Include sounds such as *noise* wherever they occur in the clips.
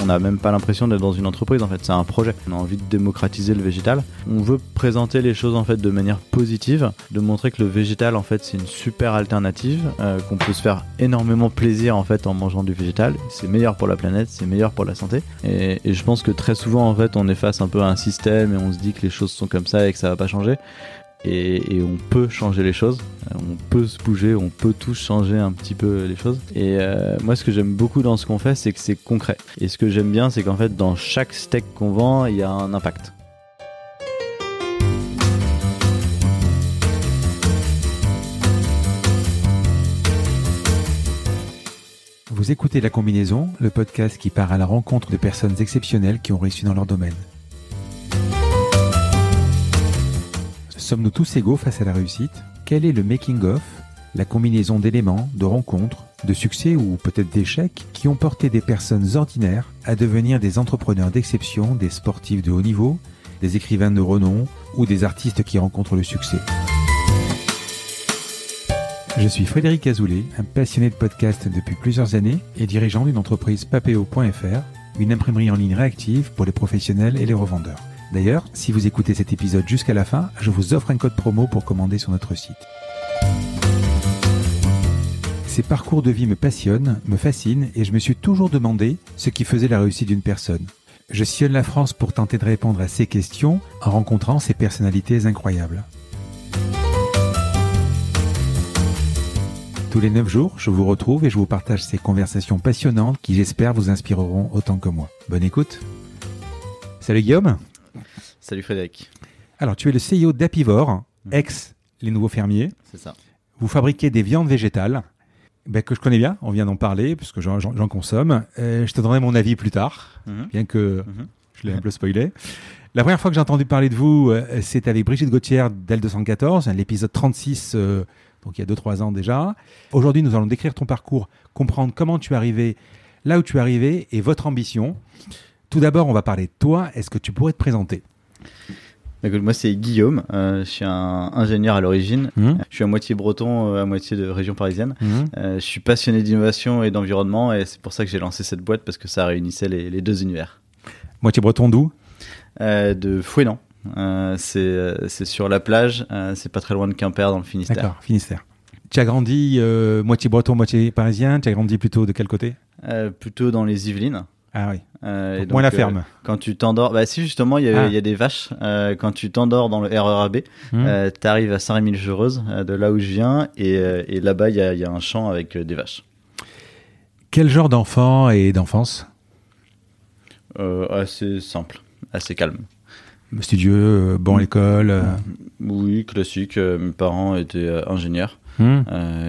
On n'a même pas l'impression d'être dans une entreprise en fait, c'est un projet. On a envie de démocratiser le végétal. On veut présenter les choses en fait de manière positive, de montrer que le végétal en fait c'est une super alternative, euh, qu'on peut se faire énormément plaisir en fait en mangeant du végétal. C'est meilleur pour la planète, c'est meilleur pour la santé. Et, et je pense que très souvent en fait on est face un peu à un système et on se dit que les choses sont comme ça et que ça va pas changer et, on peut changer les choses, on peut se bouger, on peut tous changer un petit peu les choses. Et euh, moi, ce que j'aime beaucoup dans ce qu'on fait, c'est que c'est concret. Et ce que j'aime bien, c'est qu'en fait, dans chaque steak qu'on vend, il y a un impact. Vous écoutez La Combinaison, le podcast qui part à la rencontre de personnes exceptionnelles qui ont réussi dans leur domaine. Sommes-nous tous égaux face à la réussite? Quel est le making-of, la combinaison d'éléments, de rencontres, de succès ou peut-être d'échecs qui ont porté des personnes ordinaires à devenir des entrepreneurs d'exception, des sportifs de haut niveau, des écrivains de renom ou des artistes qui rencontrent le succès? Je suis Frédéric Azoulay, un passionné de podcast depuis plusieurs années et dirigeant d'une entreprise papeo.fr, une imprimerie en ligne réactive pour les professionnels et les revendeurs. D'ailleurs, si vous écoutez cet épisode jusqu'à la fin, je vous offre un code promo pour commander sur notre site. Ces parcours de vie me passionnent, me fascinent et je me suis toujours demandé ce qui faisait la réussite d'une personne. Je sillonne la France pour tenter de répondre à ces questions en rencontrant ces personnalités incroyables. Tous les 9 jours, je vous retrouve et je vous partage ces conversations passionnantes qui j'espère vous inspireront autant que moi. Bonne écoute Salut Guillaume Salut Frédéric. Alors, tu es le CEO d'Apivore, mhm. ex Les Nouveaux Fermiers. C'est ça. Vous fabriquez des viandes végétales ben, que je connais bien, on vient d'en parler, puisque j'en consomme. Euh, je te donnerai mon avis plus tard, mhm. bien que mhm. je l'ai un peu spoilé. La première fois que j'ai entendu parler de vous, euh, c'est avec Brigitte Gauthier d'L214, l'épisode 36, euh, donc il y a 2-3 ans déjà. Aujourd'hui, nous allons décrire ton parcours, comprendre comment tu es arrivé là où tu es arrivé et votre ambition. Tout d'abord, on va parler de toi. Est-ce que tu pourrais te présenter? Moi c'est Guillaume, euh, je suis un ingénieur à l'origine, mmh. je suis à moitié breton, euh, à moitié de région parisienne. Mmh. Euh, je suis passionné d'innovation et d'environnement et c'est pour ça que j'ai lancé cette boîte parce que ça réunissait les, deux univers. Moitié breton d'où? De Fouenan. c'est sur la plage, c'est pas très loin de Quimper dans le Finistère. D'accord, Finistère. Tu as grandi moitié breton, moitié parisien, tu as grandi plutôt de quel côté? Plutôt dans les Yvelines. Ah oui. Euh, moins la ferme. Euh, quand tu t'endors, bah si justement il y, a, ah. des vaches. Euh, quand tu t'endors dans le RERAB, mmh. tu arrives à Saint-Rémy-le-Chevreuse, de là où je viens, et, là-bas il y, y, a un champ avec des vaches. Quel genre d'enfant et d'enfance? Assez simple, assez calme. Studieux, bon à l'école. Oui, classique. mes parents étaient ingénieurs. Mmh.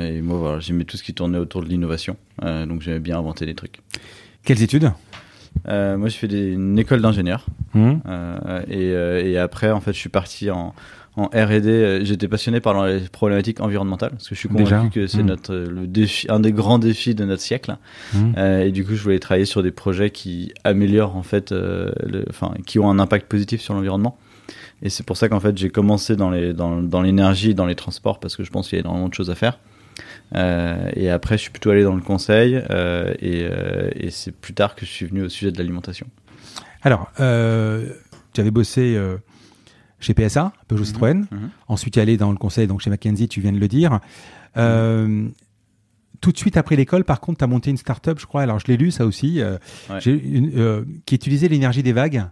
et moi, voilà, j'aimais tout ce qui tournait autour de l'innovation. donc j'aimais bien inventer des trucs. Quelles études? Euh, moi, j'ai fait une école d'ingénieur. Mmh. Euh, euh, et, après, en fait, je suis parti en, en R&D. J'étais passionné par les problématiques environnementales parce que je suis convaincu que c'est mmh. notre le défi, un des grands défis de notre siècle. Mmh. et du coup, je voulais travailler sur des projets qui améliorent en fait, enfin, qui ont un impact positif sur l'environnement. Et c'est pour ça qu'en fait, j'ai commencé dans les dans, dans l'énergie, dans les transports parce que je pense qu'il y a énormément de choses à faire. Euh, et après, je suis plutôt allé dans le conseil euh, euh, et, c'est plus tard que je suis venu au sujet de l'alimentation. Alors, tu avais bossé chez PSA, Peugeot mhm. Citroën. Mhm. Ensuite, tu es allé dans le conseil, donc chez McKinsey, tu viens de le dire. Mhm. Tout de suite après l'école, par contre, tu as monté une start-up, je crois, alors je l'ai lu ça aussi, qui utilisait l'énergie des vagues.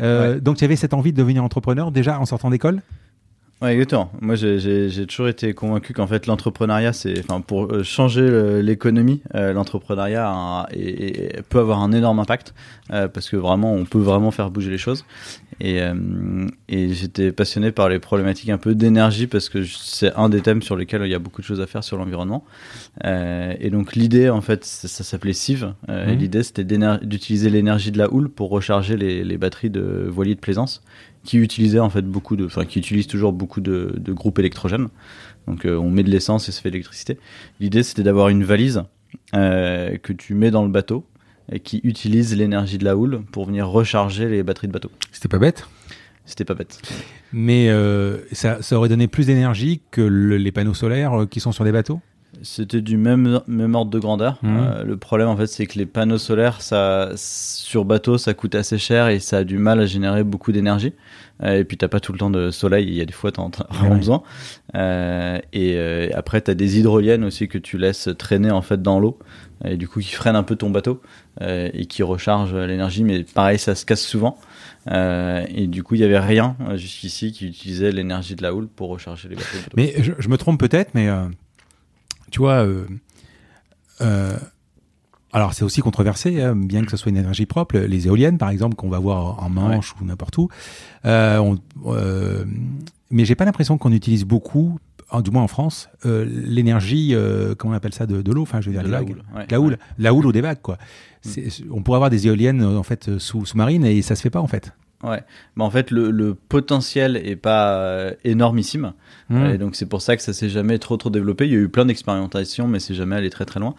Donc, tu avais cette envie de devenir entrepreneur déjà en sortant d'école? Ouais, exactement. Moi, j'ai toujours été convaincu qu'en fait, l'entrepreneuriat, c'est, enfin, pour euh, changer l'économie, euh, l'entrepreneuriat peut avoir un énorme impact euh, parce que vraiment, on peut vraiment faire bouger les choses. Et, et j'étais passionné par les problématiques un peu d'énergie parce que c'est un des thèmes sur lesquels il y a beaucoup de choses à faire sur l'environnement. et donc, l'idée, en fait, ça, s'appelait Sieve. Mmh. L'idée, c'était d'utiliser l'énergie de la houle pour recharger les, les batteries de voiliers de plaisance qui utilisait en fait beaucoup de, enfin qui utilise toujours beaucoup de, groupes électrogènes. Donc euh, on met de l'essence et ça fait de l'électricité. L'idée c'était d'avoir une valise euh, que tu mets dans le bateau et qui utilise l'énergie de la houle pour venir recharger les batteries de bateau. C'était pas bête. C'était pas bête. Mais euh, ça, ça, aurait donné plus d'énergie que les panneaux solaires qui sont sur des bateaux? C'était du même, même ordre de grandeur. Mmh. Euh, le problème, en fait, c'est que les panneaux solaires, ça, sur bateau, ça coûte assez cher et ça a du mal à générer beaucoup d'énergie. Euh, et puis, t'as pas tout le temps de soleil. Il y a des fois, t'en as vraiment besoin. Euh, et après, t'as des hydroliennes aussi que tu laisses traîner, en fait, dans l'eau. Et du coup, qui freinent un peu ton bateau et qui rechargent l'énergie. Mais pareil, ça se casse souvent. et du coup, il y avait rien jusqu'ici qui utilisait l'énergie de la houle pour recharger les bateaux. Mais je, je me trompe peut-être, mais tu vois, euh, euh, alors c'est aussi controversé, hein, bien que ce soit une énergie propre. Les éoliennes, par exemple, qu'on va voir en Manche ou n'importe où, euh, mais j'ai pas l'impression qu'on utilise beaucoup, du moins en France, l'énergie, comment on appelle ça, de, l'eau. Enfin, je veux dire, la, houle, la houle, la houle ou des vagues, quoi. Mm. On pourrait avoir des éoliennes en fait sous-marines et ça se fait pas en fait. Ouais, mais en fait le, potentiel est pas euh, énormissime, mmh. et donc c'est pour ça que ça s'est jamais trop trop développé. Il y a eu plein d'expérimentations, mais c'est jamais allé très très loin.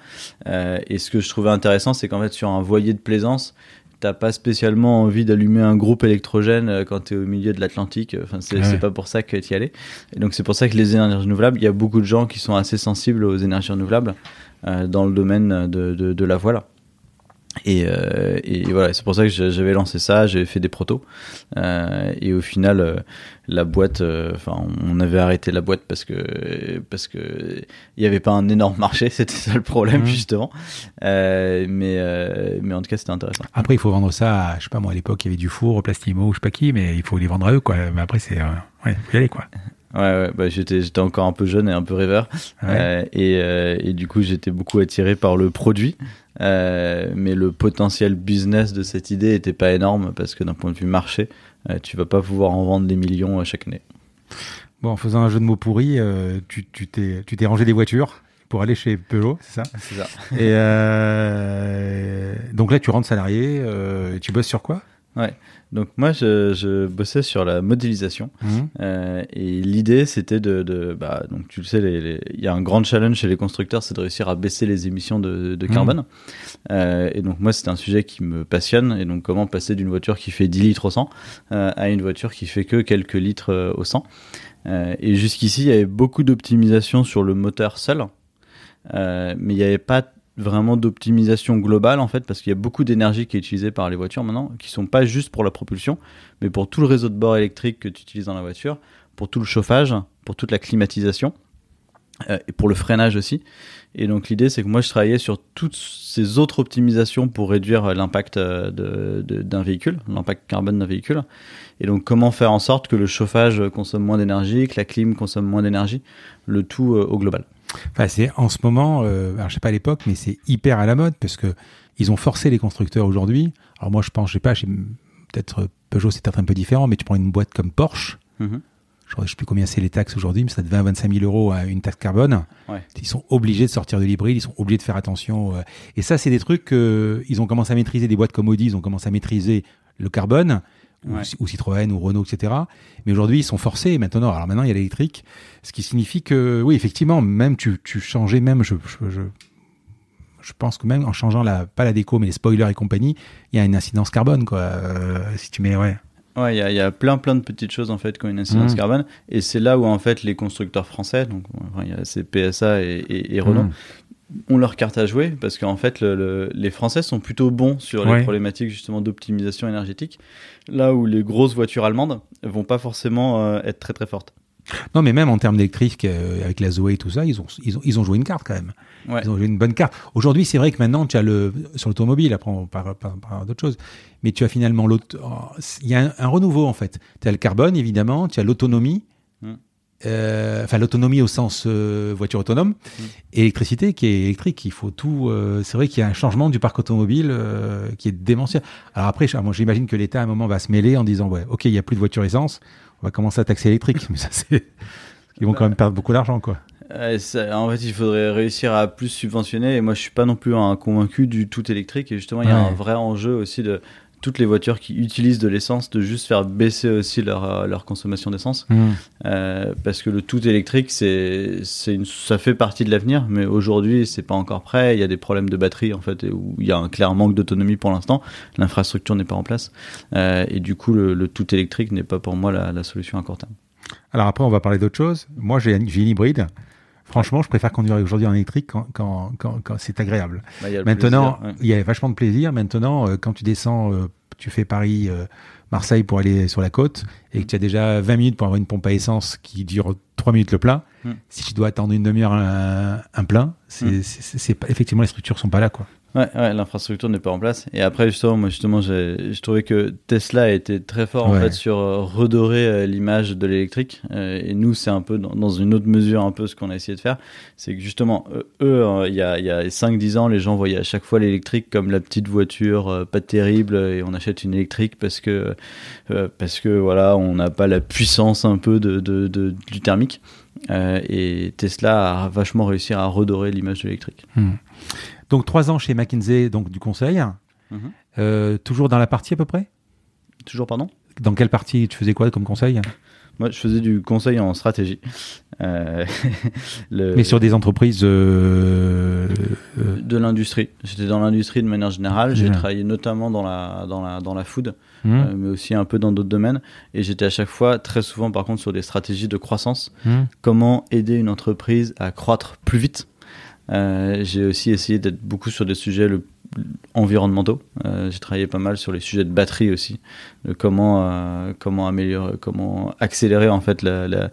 Euh, et ce que je trouvais intéressant, c'est qu'en fait sur un voilier de plaisance, t'as pas spécialement envie d'allumer un groupe électrogène euh, quand tu es au milieu de l'Atlantique. Enfin, c'est pas pour ça que tu y allais. Et donc c'est pour ça que les énergies renouvelables, il y a beaucoup de gens qui sont assez sensibles aux énergies renouvelables dans le domaine de, de, de la voile. Euh, et, voilà, c'est pour ça que j'avais lancé ça, j'avais fait des protos. Euh, et au final, euh, la boîte, enfin, on avait arrêté la boîte parce que parce que il n'y avait pas un énorme marché, *laughs* c'était ça le problème mmh. justement. mais mais en tout cas, c'était intéressant. Après, il faut vendre ça. À, je sais pas moi, à l'époque, il y avait du four, Plastimo, je sais pas qui, mais il faut les vendre à eux, quoi. Mais après, c'est ouais, faut y aller, quoi. Ouais, ouais bah, j'étais, j'étais encore un peu jeune et un peu rêveur. et, et, du coup, j'étais beaucoup attiré par le produit. Euh, mais le potentiel business de cette idée était pas énorme parce que d'un point de vue marché, euh, tu vas pas pouvoir en vendre des millions euh, chaque année. Bon, en faisant un jeu de mots pourri, tu, tu, t'es, tu t'es rangé des voitures pour aller chez Peugeot, c'est ça? C'est ça. Et donc là, tu rentres salarié, et tu bosses sur quoi? Ouais. Donc moi, je, je, bossais sur la modélisation mmh. euh, et l'idée, c'était de, de, bah, donc tu le sais, il y a un grand challenge chez les constructeurs, c'est de réussir à baisser les émissions de, de carbone. Mmh. Euh, et donc moi, c'était un sujet qui me passionne. Et donc comment passer d'une voiture qui fait 10 litres au 100 euh, à une voiture qui fait que quelques litres au 100. Euh, et jusqu'ici, il y avait beaucoup d'optimisation sur le moteur seul, mais il n'y avait pas vraiment d'optimisation globale en fait parce qu'il y a beaucoup d'énergie qui est utilisée par les voitures maintenant qui sont pas juste pour la propulsion mais pour tout le réseau de bord électrique que tu utilises dans la voiture pour tout le chauffage pour toute la climatisation euh, et pour le freinage aussi. Et donc l'idée c'est que moi je travaillais sur toutes ces autres optimisations pour réduire l'impact euh, d'un véhicule l'impact carbone d'un véhicule. Et donc comment faire en sorte que le chauffage consomme moins d'énergie que la clim consomme moins d'énergie le tout euh, au global Enfin, c'est en ce moment, euh, alors je sais pas à l'époque, mais c'est hyper à la mode parce que ils ont forcé les constructeurs aujourd'hui. Alors moi, je pense, je sais pas, peut-être Peugeot c'est peut-être un peu différent, mais tu prends une boîte comme Porsche. Mm-hmm. Je ne sais plus combien c'est les taxes aujourd'hui, mais ça te 20 25 000 euros à une taxe carbone. Ils sont obligés de sortir de l'hybride, ils sont obligés de faire attention. Euh. et ça, c'est des trucs qu'ils ont commencé à maîtriser. Des boîtes comme Audi, ils ont commencé à maîtriser le carbone ou, Citroën ou Renault, etc. Mais aujourd'hui, ils sont forcés maintenant. Alors maintenant, il y a l'électrique, ce qui signifie que, oui, effectivement, même tu, tu changeais, même, je, je, je, pense que même en changeant la, pas la déco, mais les spoilers et compagnie, il y a une incidence carbone, quoi. Euh, si tu mets, ouais. Ouais, il y, y, a plein plein de petites choses en fait qui ont une incidence mmh. carbone et c'est là où en fait les constructeurs français, donc il y a PSA et, et, Renault, mmh ont leur carte à jouer parce qu'en fait le, les Français sont plutôt bons sur les problématiques justement d'optimisation énergétique là où les grosses voitures allemandes vont pas forcément euh, être très très fortes. Non mais même en termes d'électrique euh, avec la Zoé et tout ça ils ont, ils ont, ils ont joué une carte quand même. Ils ont joué une bonne carte. Aujourd'hui c'est vrai que maintenant tu as le sur l'automobile après on parle, d'autres choses mais tu as finalement l'autre oh, il y a un, un, renouveau en fait. Tu as le carbone évidemment, tu as l'autonomie euh, enfin l'autonomie au sens euh, voiture autonome, mmh. et électricité qui est électrique. Il faut tout. Euh, c'est vrai qu'il y a un changement du parc automobile qui est démentiel. Alors après, moi j'imagine que l'État à un moment va se mêler en disant ouais, ok, il y a plus de voitures essence, on va commencer à taxer l'électrique, *laughs* mais ça c'est ils vont quand même perdre beaucoup d'argent quoi. en fait, il faudrait réussir à plus subventionner. Et moi, je suis pas non plus un convaincu du tout électrique. Et justement, il y a un vrai enjeu aussi de toutes les voitures qui utilisent de l'essence de juste faire baisser aussi leur, euh, leur consommation d'essence. Mmh. euh, parce que le tout électrique c'est c'est ça fait partie de l'avenir mais aujourd'hui c'est pas encore prêt. Il y a des problèmes de batterie en fait où il y a un clair manque d'autonomie pour l'instant. L'infrastructure n'est pas en place. Euh, et du coup le, tout électrique n'est pas pour moi la, la, solution à court terme. Alors après on va parler d'autre chose. Moi j'ai une hybride Franchement, je préfère conduire aujourd'hui en électrique quand, quand, quand, c'est agréable. Bah, Maintenant, il y a vachement de plaisir. Maintenant, quand tu descends, tu fais Paris. Marseille pour aller sur la côte et que tu as déjà 20 minutes pour avoir une pompe à essence qui dure 3 minutes le plein, hmm. si tu dois attendre une demi-heure un, un, plein, c'est, c'est, effectivement les structures sont pas là quoi. Ouais, ouais l'infrastructure n'est pas en place. Et après, justement, moi, justement, j'ai, trouvé que Tesla été très fort, en fait, sur euh, redorer euh, l'image de l'électrique. Euh, et nous, c'est un peu dans, une autre mesure, un peu ce qu'on a essayé de faire. C'est que, justement, eux, il y a, y a 5-10 ans, les gens voyaient à chaque fois l'électrique comme la petite voiture, pas terrible, et on achète une électrique parce que, parce que, voilà, on n'a pas la puissance un peu de, de, de du thermique. et Tesla a vachement réussi à redorer l'image de l'électrique. Hmm. Donc trois ans chez McKinsey, donc du conseil. Mhm. Euh, toujours dans la partie à peu près? Toujours, pardon? Dans quelle partie? Tu faisais quoi comme conseil? Moi, je faisais du conseil en stratégie. Euh, *laughs* Mais sur des entreprises euh, de l'industrie. J'étais dans l'industrie de manière générale. J'ai travaillé notamment dans la dans la dans la food, mmh. mais aussi un peu dans d'autres domaines. Et j'étais à chaque fois, très souvent, par contre, sur des stratégies de croissance. Mmh. Comment aider une entreprise à croître plus vite euh, j'ai aussi essayé d'être beaucoup sur des sujets le, environnementaux. Euh, j'ai travaillé pas mal sur les sujets de batterie aussi, de comment euh, comment améliorer, comment accélérer en fait la, la,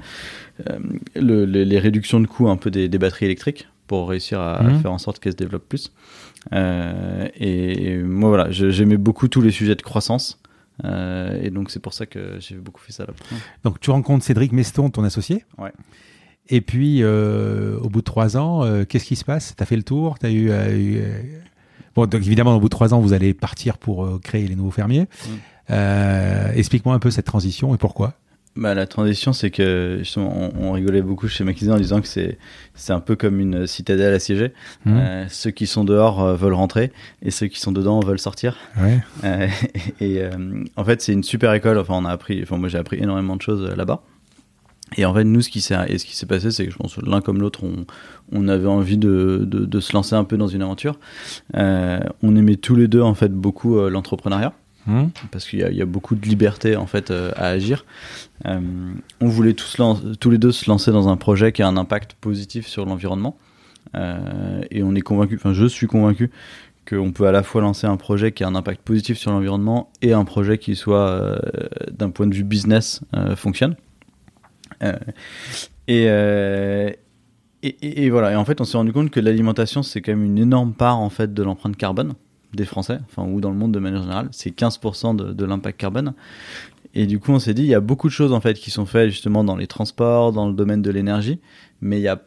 le, les réductions de coûts un peu des, des batteries électriques pour réussir à, mhm. faire en sorte qu'elles se développent plus. Et, moi voilà, j'aimais beaucoup tous les sujets de croissance. et donc c'est pour ça que j'ai beaucoup fait ça là. Donc tu rencontres Cédric Meston, ton associé? Ouais. Et puis, euh, au bout de trois ans, euh, qu'est-ce qui se passe? Tu as fait le tour? As eu, euh, Bon, donc évidemment, au bout de trois ans, vous allez partir pour créer les nouveaux fermiers. Mm. Explique-moi un peu cette transition et pourquoi? Bah, la transition, c'est que on, on, rigolait beaucoup chez McKinsey en disant que c'est c'est un peu comme une citadelle assiégée. Mmh. ceux qui sont dehors veulent rentrer et ceux qui sont dedans veulent sortir. Ouais. *laughs* et, et en fait, c'est une super école. Enfin, on a appris. Enfin, moi, j'ai appris énormément de choses là-bas. Et en fait, nous, ce qui s'est, et ce qui s'est passé, c'est que je pense l'un comme l'autre, on, on avait envie de, de, de, se lancer un peu dans une aventure. Euh, on aimait tous les deux, en fait, beaucoup euh, l'entrepreneuriat. Mmh. Parce qu'il y, y, a beaucoup de liberté en fait euh, à agir. Euh, on voulait tous, tous les deux se lancer dans un projet qui a un impact positif sur l'environnement. Et on est convaincu, enfin je suis convaincu qu'on peut à la fois lancer un projet qui a un impact positif sur l'environnement et un projet qui soit d'un point de vue business fonctionne. Euh, euh, et, et, voilà. Et en fait, on s'est rendu compte que l'alimentation, c'est quand même une énorme part en fait de l'empreinte carbone des Français, enfin ou dans le monde de manière générale. C'est 15% de, de l'impact carbone. Et du coup, on s'est dit, il y a beaucoup de choses en fait qui sont faites justement dans les transports, dans le domaine de l'énergie, mais il y a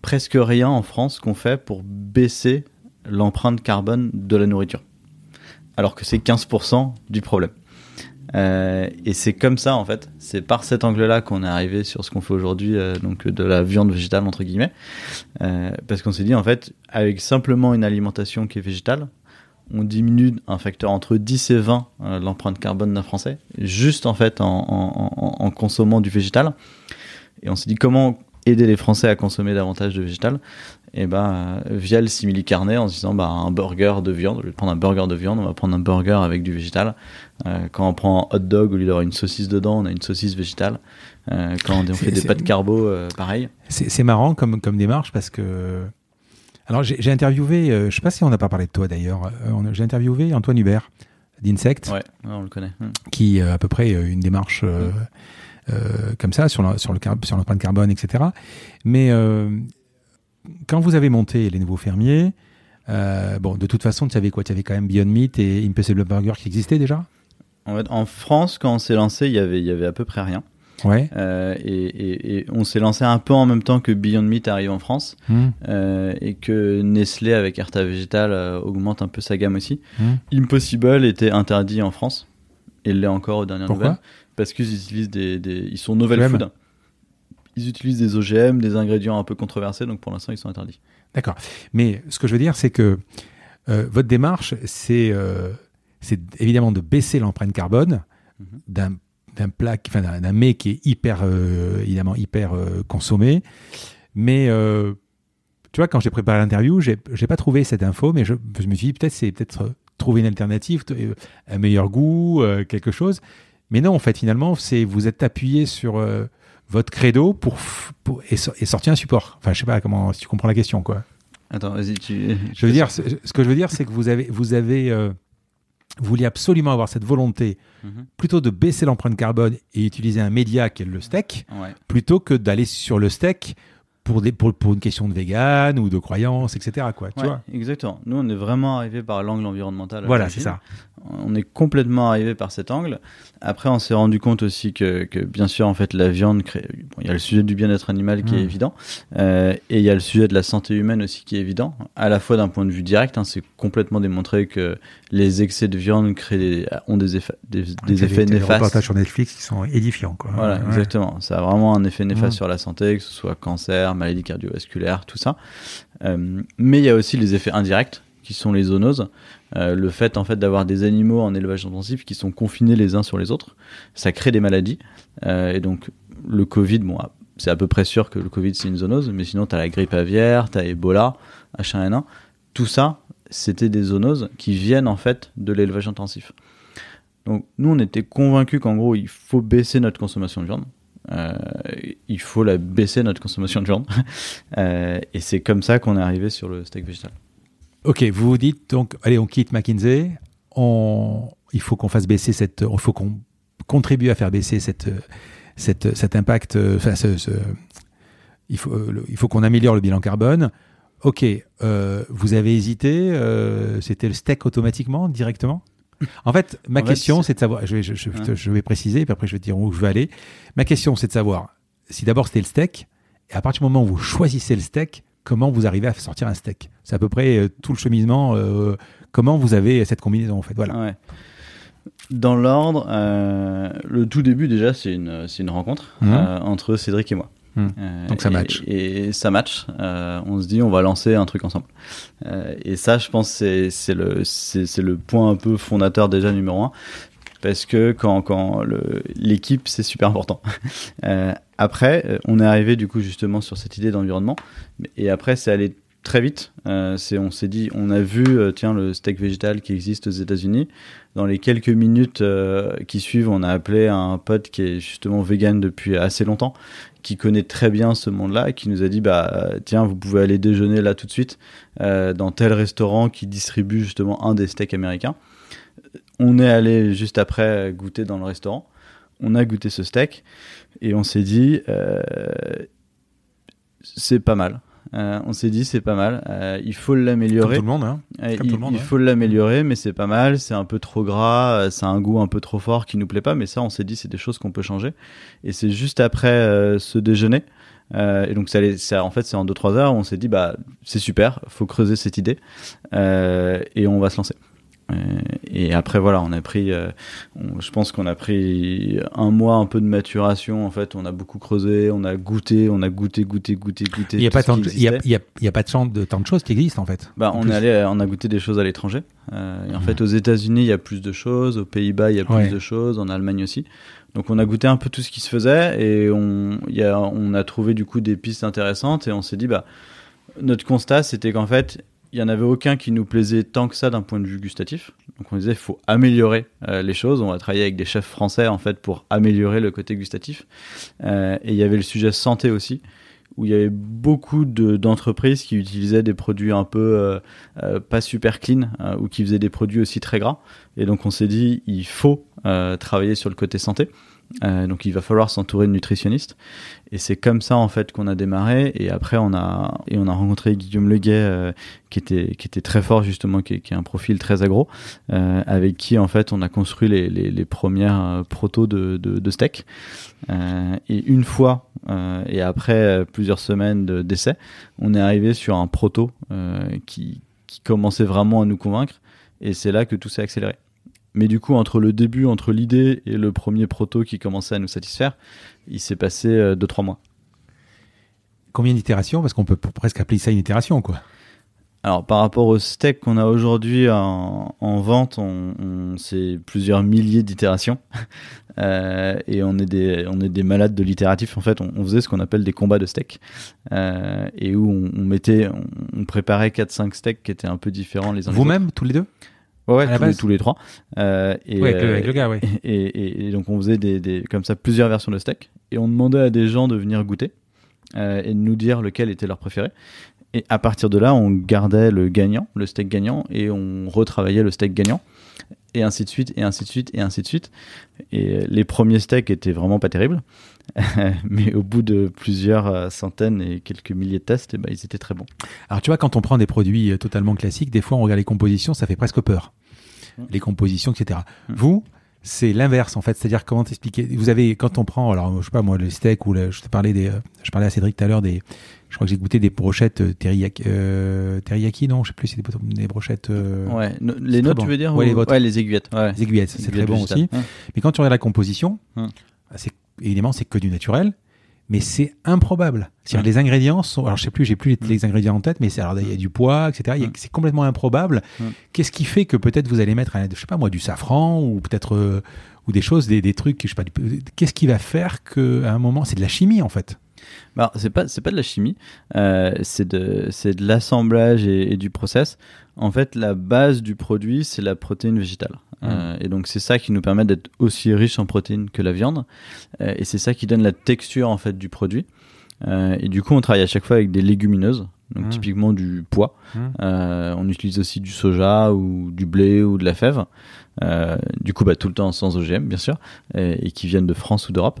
presque rien en France qu'on fait pour baisser l'empreinte carbone de la nourriture. Alors que c'est 15% du problème. Euh, et c'est comme ça en fait, c'est par cet angle-là qu'on est arrivé sur ce qu'on fait aujourd'hui, euh, donc de la viande végétale entre guillemets, euh, parce qu'on s'est dit en fait, avec simplement une alimentation qui est végétale, on diminue un facteur entre 10 et 20 l'empreinte carbone d'un Français, juste en fait en, en, en, consommant du végétal. Et on s'est dit comment aider les Français à consommer davantage de végétal? Et ben via le simili carnet en se disant bah un burger de viande au lieu de prendre un burger de viande on va prendre un burger avec du végétal euh, quand on prend un hot dog au lieu d'avoir une saucisse dedans on a une saucisse végétale euh, quand on fait des pâtes carbo euh, pareil c'est marrant comme comme démarche parce que alors j'ai interviewé je sais pas si on n'a pas parlé de toi d'ailleurs j'ai interviewé Antoine Hubert d'Insect ouais, on le connaît hmm. qui a à peu près une démarche hmm. comme ça sur, le, sur, le, sur l'empreinte carbone, etc. Mais quand vous avez monté les nouveaux fermiers, euh, bon, de toute façon, tu savais quoi? Tu avais quand même Beyond Meat et Impossible Burger qui existaient déjà? En, fait, en France, quand on s'est lancé, il avait, y avait à peu près rien. Ouais. Euh, et, et, on s'est lancé un peu en même temps que Beyond Meat arrive en France hmm. euh, et que Nestlé avec Erta Végétal euh, augmente un peu sa gamme aussi. Hmm. Impossible était interdit en France et l'est encore aux dernières Pourquoi? nouvelles parce qu'ils utilisent des, des, ils sont novel food ils utilisent des OGM, des ingrédients un peu controversés, donc pour l'instant ils sont interdits. D'accord. Mais ce que je veux dire, c'est que euh, votre démarche, c'est euh, évidemment de baisser l'empreinte carbone mhm. d'un d'un plat, enfin d'un mets qui est hyper euh, évidemment hyper consommé, mais tu vois, quand j'ai préparé l'interview, j'ai pas trouvé cette info, mais je, je me suis dit peut-être c'est peut-être trouver une alternative, un meilleur goût, quelque chose. Mais non, en fait, finalement, c'est vous êtes appuyé sur votre credo pour, pour et, sorti un support. Enfin, je sais pas comment si tu comprends la question, quoi. Attends, vas-y, tu. Je veux dire, ce que je veux dire, c'est que vous avez, vous avez, euh, vous absolument avoir cette volonté, mhm. plutôt de baisser l'empreinte carbone et utiliser un média qui est le steak, plutôt que d'aller sur le steak pour, des, pour, pour, une question de vegan ou de croyance, etc. Quoi, tu vois exactement. Nous, on est vraiment arrivé par l'angle environnemental. Voilà, c'est ça. On est complètement arrivé par cet angle. Après, on s'est rendu compte aussi que, que, bien sûr, en fait, la viande crée. Bon, il y a le sujet du bien-être animal qui est mmh. évident, euh, et il y a le sujet de la santé humaine aussi qui est évident. À la fois d'un point de vue direct, hein, c'est complètement démontré que les excès de viande créent ont des effets, des, des effets néfastes. Des reportages sur Netflix qui sont édifiants, quoi. Voilà, exactement. Ça a vraiment un effet néfaste mmh. sur la santé, que ce soit cancer, maladie cardiovasculaire, tout ça. Euh, mais il y a aussi les effets indirects qui sont les zoonoses. Euh, le fait en fait d'avoir des animaux en élevage intensif qui sont confinés les uns sur les autres, ça crée des maladies. Euh, et donc le Covid, bon, c'est à peu près sûr que le Covid c'est une zoonose, mais sinon tu as la grippe aviaire, tu as Ebola, H1N1, tout ça, c'était des zoonoses qui viennent en fait de l'élevage intensif. Donc nous on était convaincus qu'en gros il faut baisser notre consommation de viande. Euh, il faut la baisser notre consommation de viande. *laughs* Et c'est comme ça qu'on est arrivé sur le steak végétal. Ok, vous vous dites donc, allez, on quitte McKinsey. On, il faut qu'on fasse baisser cette, il faut qu'on contribue à faire baisser cette, cette, cet impact. Enfin, ce, il faut, il faut qu'on améliore le bilan carbone. Ok, euh, vous avez hésité. C'était le steak automatiquement, directement? En fait, ma question, c'est de savoir. Je vais, je, vais préciser, puis après, je vais te dire où je veux aller. Ma question, c'est de savoir si d'abord c'était le steak, et à partir du moment où vous choisissez le steak, comment vous arrivez à sortir un steak C'est à peu près euh, tout le cheminement. Euh, comment vous avez cette combinaison, en fait Voilà. Dans l'ordre, euh, le tout début, déjà, c'est une, une rencontre mmh. entre Cédric et moi. Euh, Donc ça match. Et, ça match. On se dit, on va lancer un truc ensemble. Et ça, je pense, c'est le, c'est le point un peu fondateur déjà numéro un. Parce que quand, quand l'équipe, c'est super important. *laughs* après, on est arrivé du coup justement sur cette idée d'environnement. Et après, c'est allé très vite. c'est, on s'est dit, on a vu, tiens, le steak végétal qui existe aux États-Unis. Dans les quelques minutes qui suivent, on a appelé un pote qui est justement vegan depuis assez longtemps, qui connaît très bien ce monde-là qui nous a dit bah tiens vous pouvez aller déjeuner là tout de suite euh, dans tel restaurant qui distribue justement un des steaks américains. On est allé juste après goûter dans le restaurant. On a goûté ce steak et on s'est dit euh, c'est pas mal. Euh, on s'est dit c'est pas mal, euh, il faut l'améliorer. Comme tout le monde, hein. Il, faut l'améliorer, mais c'est pas mal. C'est un peu trop gras, c'est un goût un peu trop fort qui nous plaît pas. Mais ça, on s'est dit c'est des choses qu'on peut changer. Et c'est juste après ce déjeuner. et donc ça, ça, en fait c'est en 2-3 heures on s'est dit bah c'est super, faut creuser cette idée et on va se lancer. Euh, et après voilà, on a pris, euh, je pense qu'on a pris un mois un peu de maturation. En fait, on a beaucoup creusé, on a goûté, on a goûté, goûté, goûté, goûté. Il n'y a, pas il y a, y a, y a pas de, chance de tant de choses qui existent en fait. Bah, on est allé, on a goûté des choses à l'étranger. Euh, et en fait, aux États-Unis, il y a plus de choses, aux Pays-Bas, il y a plus de choses, en Allemagne aussi. Donc on a goûté un peu tout ce qui se faisait et on, y a, on a trouvé du coup des pistes intéressantes et on s'est dit bah notre constat c'était qu'en fait il n'y en avait aucun qui nous plaisait tant que ça d'un point de vue gustatif. Donc on disait il faut améliorer euh, les choses. On va travailler avec des chefs français en fait pour améliorer le côté gustatif. Euh, et il y avait le sujet santé aussi, où il y avait beaucoup d'entreprises qui utilisaient des produits un peu euh, pas super clean ou qui faisaient des produits aussi très gras. Et donc on s'est dit il faut travailler sur le côté santé. Euh, donc il va falloir s'entourer de nutritionnistes. Et c'est comme ça en fait qu'on a démarré. Et après on a et on a rencontré Guillaume Leguet euh, qui était qui était très fort justement, qui, a un profil très agro, euh, avec qui en fait on a construit les, les, premières euh, protos de, de, steak. Et une fois et après plusieurs semaines d'essai, on est arrivé sur un proto qui qui commençait vraiment à nous convaincre. Et c'est là que tout s'est accéléré. Mais du coup, entre le début, entre l'idée et le premier proto qui commençait à nous satisfaire, il s'est passé 2-3 euh, mois. Combien d'itérations? Parce qu'on peut presque appeler ça une itération, quoi. Alors, par rapport au steak qu'on a aujourd'hui en, vente, on, c'est plusieurs milliers d'itérations. *laughs* Euh, et on est, des, on est des malades de l'itératif. En fait, on, faisait ce qu'on appelle des combats de steak. Euh, et où on, mettait, on, préparait 4-5 steaks qui étaient un peu différents les uns Vous-même, tous les deux? Ouais, tous, les, trois. Euh, et, ouais, avec le gars, ouais. *laughs* Et, donc on faisait des, des, comme ça plusieurs versions de steak et on demandait à des gens de venir goûter et de nous dire lequel était leur préféré. Et à partir de là, on gardait le gagnant, le steak gagnant, et on retravaillait le steak gagnant et ainsi de suite, et ainsi de suite, et ainsi de suite. Et les premiers steaks étaient vraiment pas terribles, *laughs* mais au bout de plusieurs euh, centaines et quelques milliers de tests, eh ben, ils étaient très bons. Alors tu vois, quand on prend des produits euh, totalement classiques, des fois on regarde les compositions, ça fait presque peur. Mmh. Les compositions, etc. Mmh. Vous, c'est l'inverse en fait, c'est-à-dire comment t'expliquer? Vous avez quand on prend, alors je sais pas moi, le steak ou je te parlais des, euh, je parlais à Cédric tout à l'heure des, je crois que j'ai goûté des brochettes teriyaki, euh, teriyaki, non Je sais plus, c'est des, des, brochettes. Euh, ouais, les notes, tu veux dire ouais, les, ouais, les aiguillettes. Ouais. Les aiguillettes, c'est très bon aussi. Mais quand tu regardes la composition, c'est évidemment c'est que du naturel, mais c'est improbable. cest les ingrédients sont, alors je sais plus, j'ai plus les, ingrédients en tête, mais c'est alors il y a du poids, etc. C'est complètement improbable. Qu'est-ce qui fait que peut-être vous allez mettre, je sais pas moi, du safran ou peut-être ou des choses, des, des trucs, je sais pas. Qu'est-ce qui va faire que à un moment, c'est de la chimie en fait? Bah, c'est pas c'est pas de la chimie, euh, c'est de c'est de l'assemblage et, du process. En fait, la base du produit, c'est la protéine végétale. Euh, et donc c'est ça qui nous permet d'être aussi riche en protéines que la viande. Euh, et c'est ça qui donne la texture en fait du produit. et du coup, on travaille à chaque fois avec des légumineuses, donc mmh. typiquement du pois. Mmh. on utilise aussi du soja ou du blé ou de la fève. du coup, bah, tout le temps sans OGM, bien sûr, et, et qui viennent de France ou d'Europe.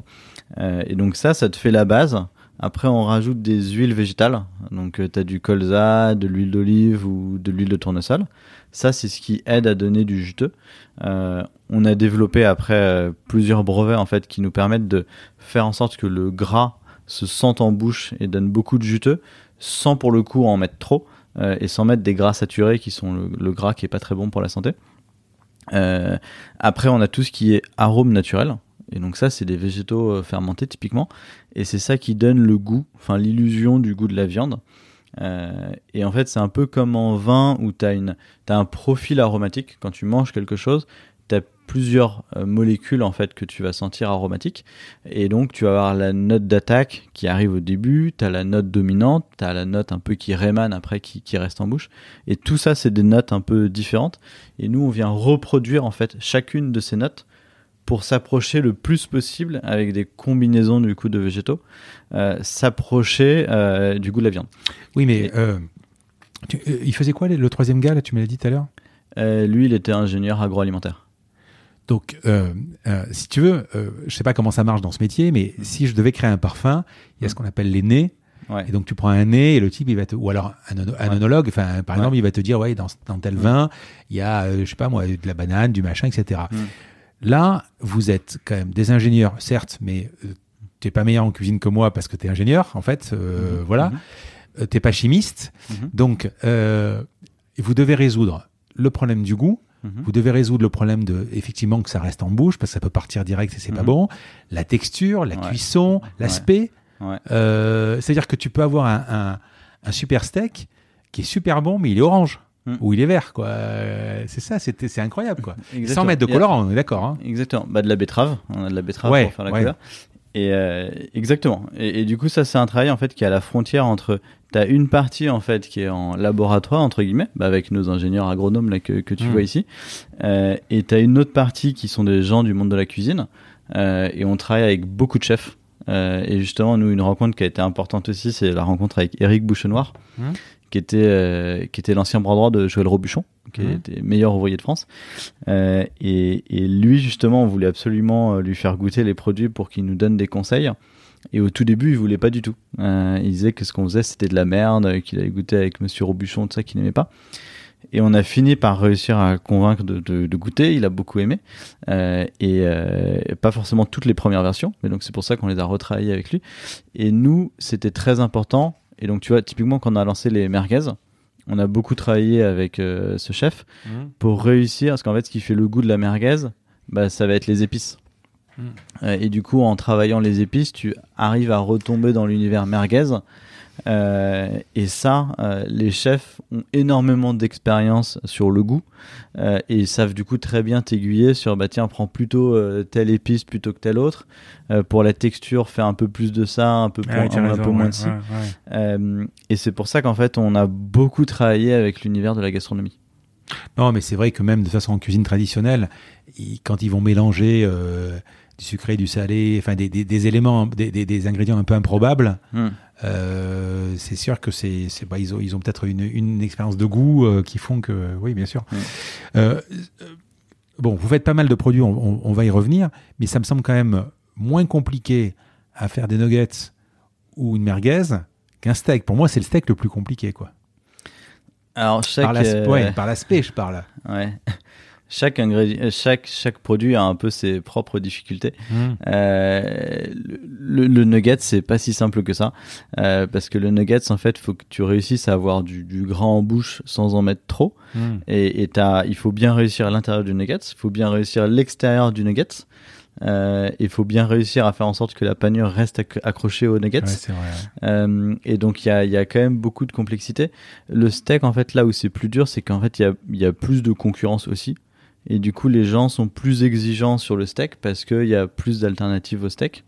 et donc ça, ça te fait la base après, on rajoute des huiles végétales. Donc, euh, tu as du colza, de l'huile d'olive ou de l'huile de tournesol. Ça, c'est ce qui aide à donner du juteux. Euh, on a développé après euh, plusieurs brevets en fait qui nous permettent de faire en sorte que le gras se sente en bouche et donne beaucoup de juteux, sans pour le coup en mettre trop et sans mettre des gras saturés qui sont le, gras qui est pas très bon pour la santé. après, on a tout ce qui est arôme naturel. Et donc ça, c'est des végétaux euh, fermentés typiquement. Et c'est ça qui donne le goût, enfin l'illusion du goût de la viande. Euh, et en fait, c'est un peu comme en vin où tu as, un profil aromatique. Quand tu manges quelque chose, tu as plusieurs euh, molécules en fait que tu vas sentir aromatiques. Et donc, tu vas avoir la note d'attaque qui arrive au début, tu as la note dominante, tu as la note un peu qui rémane après, qui, qui reste en bouche. Et tout ça, c'est des notes un peu différentes. Et nous, on vient reproduire en fait chacune de ces notes pour s'approcher le plus possible avec des combinaisons du coup de végétaux, euh, s'approcher euh, du goût de la viande. Oui, mais euh, il faisait quoi le troisième gars là Tu me l'as dit tout à l'heure? lui, il était ingénieur agroalimentaire. Donc, si tu veux, je sais pas comment ça marche dans ce métier, mais mm. si je devais créer un parfum, il y a ce qu'on appelle les nez. Et donc tu prends un nez et le type il va te ou alors un, un onologue, enfin par exemple il va te dire ouais dans, dans tel mm. vin il y a je sais pas moi de la banane, du machin, etc. Là, vous êtes quand même des ingénieurs, certes, mais tu euh, t'es pas meilleur en cuisine que moi parce que tu es ingénieur, en fait. Euh, mhm. Voilà. Mhm. Euh, t'es pas chimiste. Mhm. Donc, vous devez résoudre le problème du goût. Vous devez résoudre le problème de, effectivement, que ça reste en bouche parce que ça peut partir direct et c'est pas bon. La texture, la cuisson, l'aspect. C'est-à-dire que tu peux avoir un super steak qui est super bon, mais il est orange. Mm. ou il est vert, quoi. C'est ça, c'est incroyable, quoi. *laughs* Sans mettre de colorant, on est d'accord. Hein. Exactement. Bah, de la betterave, on a de la betterave pour faire la couleur. Et euh, exactement. Et, du coup, ça, c'est un travail en fait qui est à la frontière entre. Tu as une partie en fait qui est en laboratoire entre guillemets, bah, avec nos ingénieurs agronomes là que, que tu mm. vois ici, euh, et tu as une autre partie qui sont des gens du monde de la cuisine. Euh, et on travaille avec beaucoup de chefs. et justement, nous, une rencontre qui a été importante aussi, c'est la rencontre avec Eric Bouchenoir, mmh qui était, euh, qui était l'ancien bras droit de Joël Robuchon, qui mmh. était meilleur ouvrier de France. Euh, et, et, lui, justement, on voulait absolument euh, lui faire goûter les produits pour qu'il nous donne des conseils. Et au tout début, il voulait pas du tout. il disait que ce qu'on faisait, c'était de la merde, qu'il avait goûté avec Monsieur Robuchon, tout ça, qu'il n'aimait pas. Et on a fini par réussir à convaincre de, de, de goûter. Il a beaucoup aimé. Euh, et euh, pas forcément toutes les premières versions, mais donc c'est pour ça qu'on les a retravaillées avec lui. Et nous, c'était très important et donc, tu vois, typiquement, quand on a lancé les merguez, on a beaucoup travaillé avec euh, ce chef mmh. pour réussir, parce qu'en fait, ce qui fait le goût de la merguez, bah, ça va être les épices. Mmh. Euh, et du coup, en travaillant les épices, tu arrives à retomber dans l'univers merguez euh, et ça, euh, les chefs ont énormément d'expérience sur le goût euh, et ils savent du coup très bien t'aiguiller sur bah tiens prends plutôt telle épice plutôt que telle autre. Pour la texture fais un peu plus de ça un peu, un, peu moins de ci. et c'est pour ça qu'en fait on a beaucoup travaillé avec l'univers de la gastronomie. Non, mais c'est vrai que même de façon en cuisine traditionnelle, quand ils vont mélanger euh, du sucré, du salé, enfin des, des, éléments, des, des, ingrédients un peu improbables, hmm. Euh, c'est sûr que c'est, bah, ils ont, ils ont peut-être une, une, expérience de goût euh, qui font que, oui, bien sûr. Hmm. bon, vous faites pas mal de produits, on, on, va y revenir, mais ça me semble quand même moins compliqué à faire des nuggets ou une merguez qu'un steak. Pour moi, c'est le steak le plus compliqué, quoi. Alors, chaque, par l'aspect, je parle. Ouais chaque ingrédient, chaque chaque produit a un peu ses propres difficultés. Mmh. Euh, le, le, nugget c'est pas si simple que ça euh, parce que le nugget en fait faut que tu réussisses à avoir du, du gras en bouche sans en mettre trop mmh. et, et il faut bien réussir à l'intérieur du nugget, il faut bien réussir à l'extérieur du nugget. Euh, il faut bien réussir à faire en sorte que la panure reste accrochée aux nuggets. Ouais, vrai, euh, et donc il y a, y a, quand même beaucoup de complexité. Le steak, en fait, là où c'est plus dur, c'est qu'en fait il y a, y a, plus de concurrence aussi. Et du coup, les gens sont plus exigeants sur le steak parce qu'il y a plus d'alternatives au steak.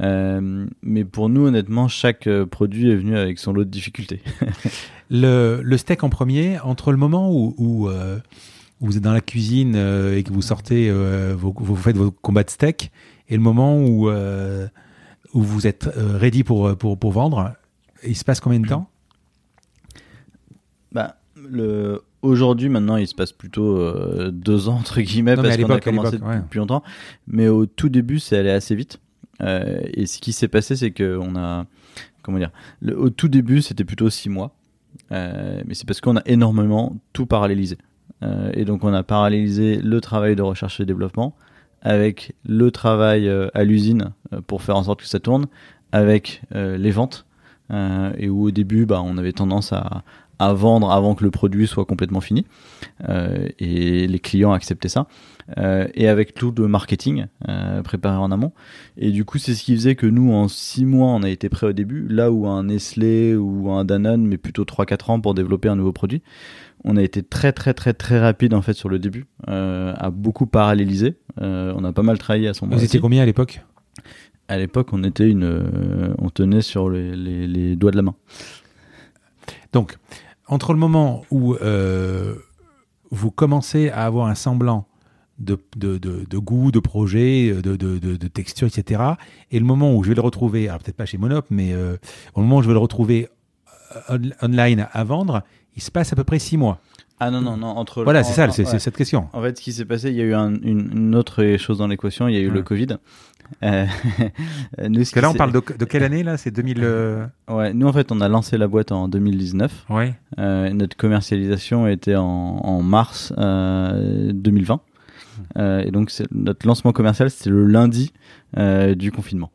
Euh, mais pour nous, honnêtement, chaque euh, produit est venu avec son lot de difficultés. *laughs* le, le, steak en premier, entre le moment où, où, euh, vous êtes dans la cuisine et que vous sortez, vous faites vos combats de steak, et le moment où, où vous êtes ready pour, pour, pour vendre, il se passe combien de temps? Bah, le, Aujourd'hui, maintenant, il se passe plutôt euh, deux ans, entre guillemets, parce qu'on a commencé depuis longtemps. Mais au tout début, c'est allé assez vite. Euh, et ce qui s'est passé, c'est qu'on a. Comment dire Au tout début, c'était plutôt six mois. Euh, mais c'est parce qu'on a énormément tout parallélisé. et donc, on a parallélisé le travail de recherche et développement avec le travail à l'usine pour faire en sorte que ça tourne, avec les ventes. et où au début, bah, on avait tendance à, à vendre avant que le produit soit complètement fini. Euh, et les clients acceptaient ça. Euh, et avec tout le marketing euh, préparé en amont. Et du coup, c'est ce qui faisait que nous, en six mois, on a été prêt au début, là où un Nestlé ou un Danone, mais plutôt 3-4 ans pour développer un nouveau produit. On a été très très très très rapide en fait sur le début, à beaucoup paralléliser. on a pas mal travaillé à son moment. Vous étiez combien à l'époque? À l'époque, on était une, on tenait sur les, les, les doigts de la main. Donc, entre le moment où euh, vous commencez à avoir un semblant de, de, de, goût, de projet, de, de, texture, etc., et le moment où je vais le retrouver, alors peut-être pas chez Monop, mais euh, au moment où je vais le retrouver euh, online à vendre, il se passe à peu près six mois. Ah non, non, non, entre... Voilà, c'est ça, c'est cette question. En fait, ce qui s'est passé, il y a eu une, autre chose dans l'équation, il y a eu le Covid. Euh, *laughs* nous, Parce que là, on parle de, quelle année là? C'est 2000. Euh, ouais, nous en fait, on a lancé la boîte en 2019. Ouais. Euh, notre commercialisation était en, en mars 2020. et donc, notre lancement commercial, c'était le lundi du confinement.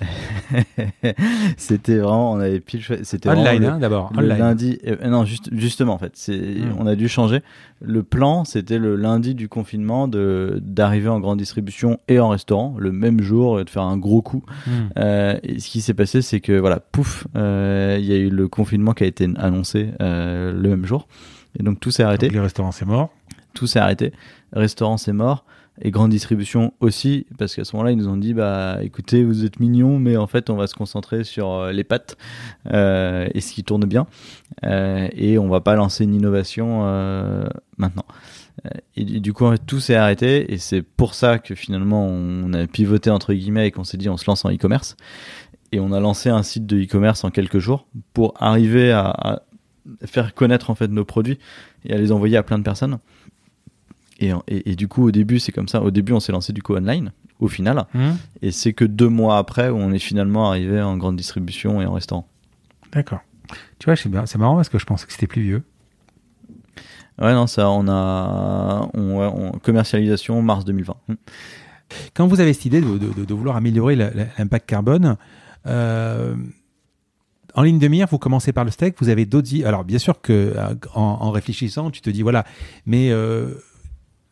*laughs* c'était vraiment, on avait pile C'était online hein, d'abord. Le lundi, euh, non, juste, justement en fait, c'est, hmm. on a dû changer. Le plan, c'était le lundi du confinement de d'arriver en grande distribution et en restaurant le même jour, et de faire un gros coup. Hmm. Euh, et ce qui s'est passé, c'est que voilà, pouf, euh, il y a eu le confinement qui a été annoncé le même jour, et donc tout s'est arrêté. Donc, les restaurants c'est mort. Tout s'est arrêté. Restaurant c'est mort et grande distribution aussi, parce qu'à ce moment-là, ils nous ont dit, bah, écoutez, vous êtes mignons, mais en fait, on va se concentrer sur euh, les pâtes euh, et ce qui tourne bien, euh, et on va pas lancer une innovation maintenant. Et, du coup, tout s'est arrêté, et c'est pour ça que finalement, on a pivoté entre guillemets et qu'on s'est dit, on se lance en e-commerce, et on a lancé un site de e-commerce en quelques jours pour arriver à, à faire connaître en fait nos produits et à les envoyer à plein de personnes. Et, et, du coup, au début, c'est comme ça. Au début, on s'est lancé du coup online, au final. Mmh. Et c'est que deux mois après où on est finalement arrivé en grande distribution et en restaurant. D'accord. Tu vois, c'est marrant parce que je pensais que c'était plus vieux. Ouais, non, ça, on a. On, commercialisation mars 2020. Mmh. Quand vous avez cette idée de, de, de vouloir améliorer l'impact carbone, euh, en ligne de mire, vous commencez par le steak, vous avez d'autres. Alors, bien sûr que euh, en, en, réfléchissant, tu te dis voilà, mais euh,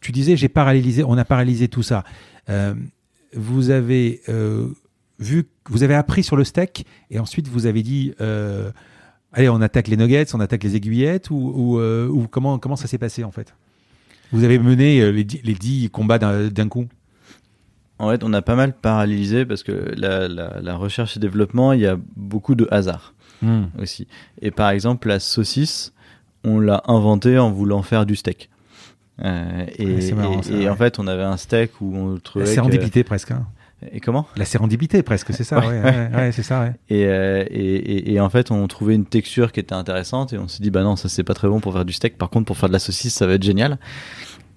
tu disais, j'ai paralysé, on a paralysé tout ça. Euh, vous avez euh, vu, vous avez appris sur le steak et ensuite vous avez dit, euh, allez, on attaque les nuggets, on attaque les aiguillettes ou, ou, comment, comment ça s'est passé en fait? Vous avez mené les, les dix combats d'un coup? En fait, on a pas mal paralysé parce que la, la, recherche et développement, il y a beaucoup de hasard hmm. aussi. Et par exemple, la saucisse, on l'a inventé en voulant faire du steak. Et, en fait, on avait un steak où on trouvait. La sérendipité presque. Hein. Et comment? La sérendipité presque, c'est ça. ouais, *laughs* c'est ça. Et, et, et, en fait, on trouvait une texture qui était intéressante et on s'est dit bah non, ça c'est pas très bon pour faire du steak. Par contre, pour faire de la saucisse, ça va être génial.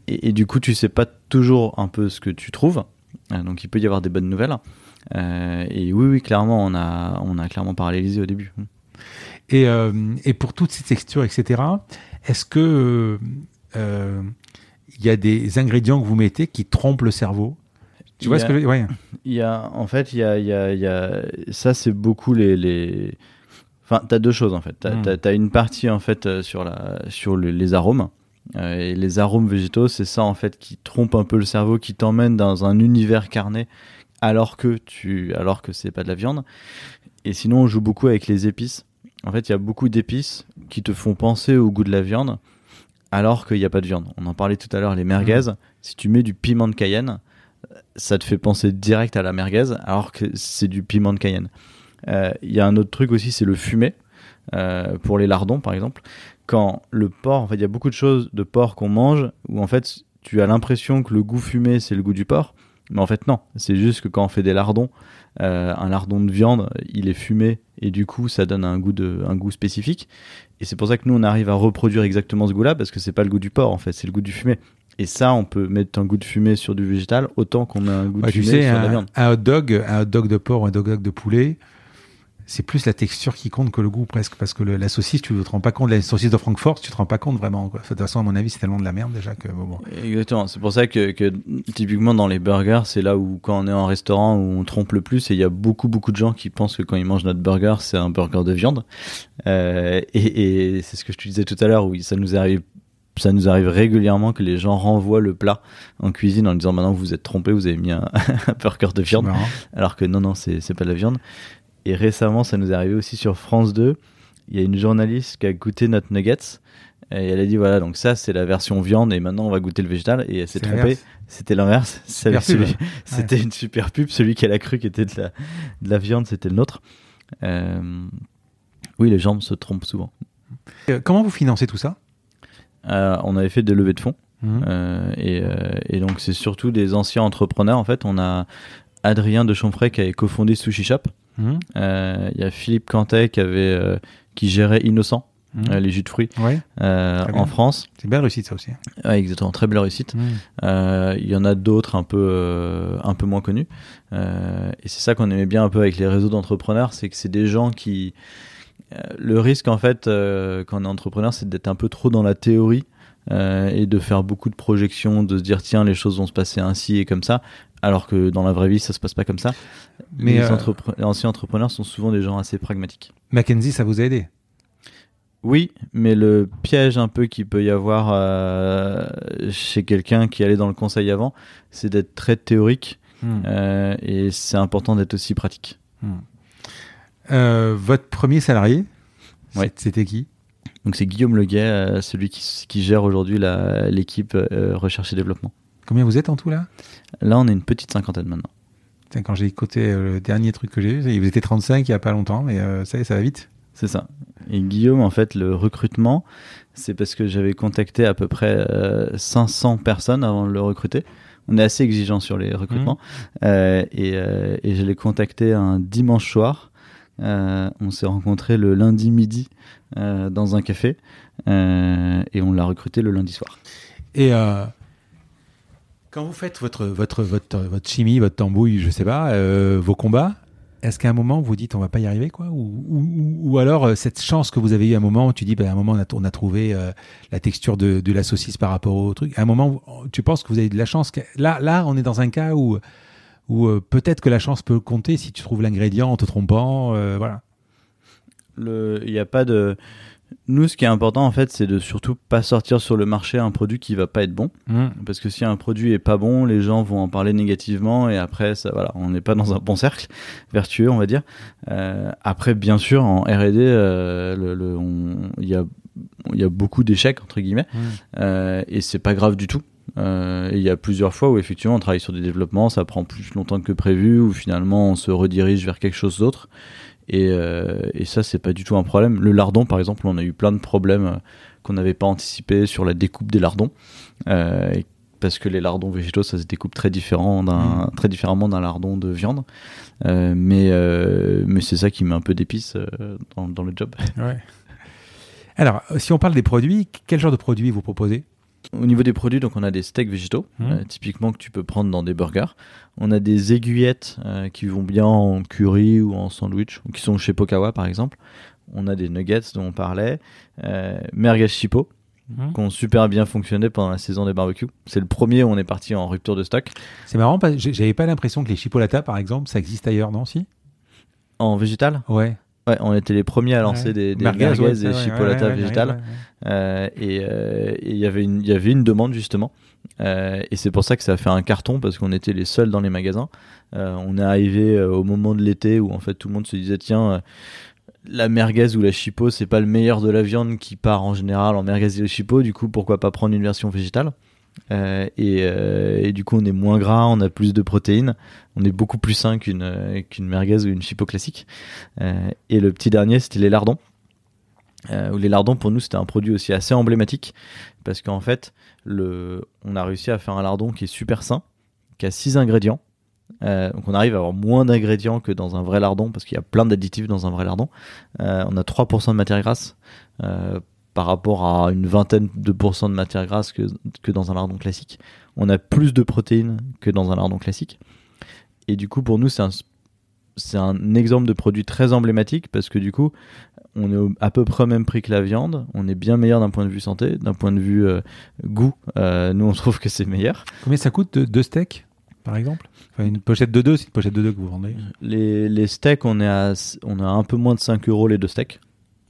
Et, du coup, tu sais pas toujours un peu ce que tu trouves. donc, il peut y avoir des bonnes nouvelles. Euh, et oui, oui, clairement, on a, on a clairement parallélisé au début. Et, euh, et pour toutes ces textures, etc., est-ce que euh, il y a des ingrédients que vous mettez qui trompent le cerveau Tu vois ce que je ouais. Il y a, en fait, il y a, il y a, y a ça, c'est beaucoup les, les... Enfin, tu as deux choses en fait. Tu as, hmm. une partie en fait sur, la, sur les arômes. et les arômes végétaux, c'est ça en fait qui trompe un peu le cerveau, qui t'emmène dans un univers carné alors que tu alors que c'est pas de la viande. Et sinon, on joue beaucoup avec les épices. En fait, il y a beaucoup d'épices qui te font penser au goût de la viande, alors qu'il n'y a pas de viande. On en parlait tout à l'heure, les merguez. Mmh. Si tu mets du piment de Cayenne, ça te fait penser direct à la merguez, alors que c'est du piment de Cayenne. Euh, il y a un autre truc aussi, c'est le fumé. Euh, pour les lardons, par exemple. Quand le porc, en fait, il y a beaucoup de choses de porc qu'on mange où en fait, tu as l'impression que le goût fumé, c'est le goût du porc. Mais en fait, non. C'est juste que quand on fait des lardons, euh, un lardon de viande, il est fumé et du coup, ça donne un goût, de, un goût spécifique. Et c'est pour ça que nous, on arrive à reproduire exactement ce goût-là parce que c'est pas le goût du porc, en fait, c'est le goût du fumé. Et ça, on peut mettre un goût de fumé sur du végétal autant qu'on a un goût de fumé sur de la viande. Un hot dog, un hot dog de porc, un hot dog de poulet, c'est plus la texture qui compte que le goût presque parce que la saucisse tu ne te rends pas compte la saucisse de Francfort tu te rends pas compte vraiment de toute façon à mon avis c'est tellement de la merde déjà que bon, exactement. C'est pour ça que, typiquement dans les burgers c'est là où quand on est en restaurant où on trompe le plus et il y a beaucoup beaucoup de gens qui pensent que quand ils mangent notre burger c'est un burger de viande. Euh, et, c'est ce que je te disais tout à l'heure où ça nous arrive ça nous arrive régulièrement que les gens renvoient le plat en cuisine en disant maintenant vous vous êtes trompé, vous avez mis un, *laughs* un burger de viande, alors que non non c'est pas de la viande. Et récemment, ça nous est arrivé aussi sur France 2. Il y a une journaliste qui a goûté notre nuggets. Et elle a dit voilà, donc ça c'est la version viande et maintenant on va goûter le végétal. Et elle s'est trompée. C'était l'inverse. *laughs* *laughs* C'était une super pub. Celui qu'elle a cru qui était de la, de la viande, c'était le nôtre. Euh, oui, les gens se trompent souvent. Euh, comment vous financez tout ça? Euh, On avait fait des levées de fonds. Mmh. et, et, donc c'est surtout des anciens entrepreneurs. En fait, on a Adrien de Chamfray qui avait cofondé Sushi Shop. Mhm. Euh, il y a Philippe Cantet qui, avait, euh, qui gérait Innocent. Mhm. Euh, les jus de fruits en France. C'est une belle réussite ça aussi. Ouais, exactement, très belle réussite. Il y en a d'autres un peu un peu moins connus. et c'est ça qu'on aimait bien un peu avec les réseaux d'entrepreneurs, c'est que c'est des gens qui le risque en fait quand on est entrepreneur, c'est d'être un peu trop dans la théorie euh, et de faire beaucoup de projections, de se dire tiens les choses vont se passer ainsi et comme ça, alors que dans la vraie vie ça se passe pas comme ça. Mais les, euh, anciens entrepreneurs sont souvent des gens assez pragmatiques. Mackenzie, ça vous a aidé? Oui, mais le piège un peu qu'il peut y avoir euh, chez quelqu'un qui allait dans le conseil avant, c'est d'être très théorique hmm. et c'est important d'être aussi pratique. Hmm. votre premier salarié, c'était qui? Donc c'est Guillaume Leguet, euh, celui qui, gère aujourd'hui l'équipe euh, recherche et développement. Combien vous êtes en tout là? Là, on est une petite cinquantaine maintenant. quand j'ai écouté euh, le dernier truc que j'ai vu, vous étiez 35 il n'y a pas longtemps, mais ça, ça va vite. C'est ça. Et Guillaume, en fait, le recrutement, c'est parce que j'avais contacté à peu près 500 personnes avant de le recruter. On est assez exigeant sur les recrutements. Mmh. et, et je l'ai contacté un dimanche soir. on s'est rencontré le lundi midi euh, dans un café euh, et on l'a recruté le lundi soir. Et euh, quand vous faites votre, votre, votre, votre chimie, votre tambouille, je sais pas, vos combats, est-ce qu'à un moment vous dites on va pas y arriver quoi? Ou, ou, alors cette chance que vous avez eu à un moment tu dis ben, à un moment on a, on a trouvé la texture de, de, la saucisse par rapport au truc à un moment tu penses que vous avez de la chance là là on est dans un cas où où peut-être que la chance peut compter si tu trouves l'ingrédient en te trompant voilà il n'y a pas de. Nous, ce qui est important, en fait, c'est de surtout pas sortir sur le marché un produit qui va pas être bon. Mmh. Parce que si un produit est pas bon, les gens vont en parler négativement et après, ça, voilà, on n'est pas dans un bon cercle *laughs* vertueux, on va dire. Euh, après, bien sûr, en R&D, euh, il y a, y a beaucoup d'échecs entre guillemets, mmh. euh, et c'est pas grave du tout. Euh, il y a plusieurs fois où effectivement on travaille sur des développements, ça prend plus longtemps que prévu, ou finalement on se redirige vers quelque chose d'autre. Et, euh, et ça, c'est pas du tout un problème. Le lardon, par exemple, on a eu plein de problèmes qu'on n'avait pas anticipé sur la découpe des lardons. parce que les lardons végétaux, ça se découpe très, différent mmh. très différemment d'un lardon de viande. mais mais c'est ça qui met un peu d'épices dans, dans, le job. Ouais. Alors, si on parle des produits, quel genre de produits vous proposez? Au niveau des produits, donc on a des steaks végétaux, mmh. euh, typiquement que tu peux prendre dans des burgers. On a des aiguillettes euh, qui vont bien en curry ou en sandwich, ou qui sont chez Pokawa par exemple. On a des nuggets dont on parlait, euh, merguez chipo, mmh. qui ont super bien fonctionné pendant la saison des barbecues. C'est le premier où on est parti en rupture de stock. C'est marrant, j'avais pas l'impression que les chipolatas par exemple, ça existe ailleurs, non si? En végétal? Ouais on était les premiers à lancer des, des merguez, et chipolata végétales. Euh, et euh, il y avait une, y avait une demande justement. Euh, et c'est pour ça que ça a fait un carton parce qu'on était les seuls dans les magasins. on est arrivé au moment de l'été où en fait tout le monde se disait tiens la merguez ou la chipo c'est pas le meilleur de la viande qui part en général en merguez et chipo du coup pourquoi pas prendre une version végétale? Euh, euh, et, du coup, on est moins gras, on a plus de protéines, on est beaucoup plus sain qu'une euh, qu'une merguez ou une chipo classique. et le petit dernier, c'était les lardons. les lardons, pour nous, c'était un produit aussi assez emblématique parce qu'en fait, le, on a réussi à faire un lardon qui est super sain, qui a 6 ingrédients. donc on arrive à avoir moins d'ingrédients que dans un vrai lardon parce qu'il y a plein d'additifs dans un vrai lardon. on a 3% de matière grasse par rapport à une vingtaine de pourcents de matière grasse que, que dans un lardon classique. On a plus de protéines que dans un lardon classique. Et du coup, pour nous, c'est un, c'est un exemple de produit très emblématique parce que du coup, on est à peu près au même prix que la viande. On est bien meilleur d'un point de vue santé, d'un point de vue euh, goût. Euh, nous, on trouve que c'est meilleur. Combien ça coûte deux steaks par exemple? Une pochette de deux, c'est une pochette de deux que vous vendez les, les steaks, on, est à, on a un peu moins de 5 euros les deux steaks.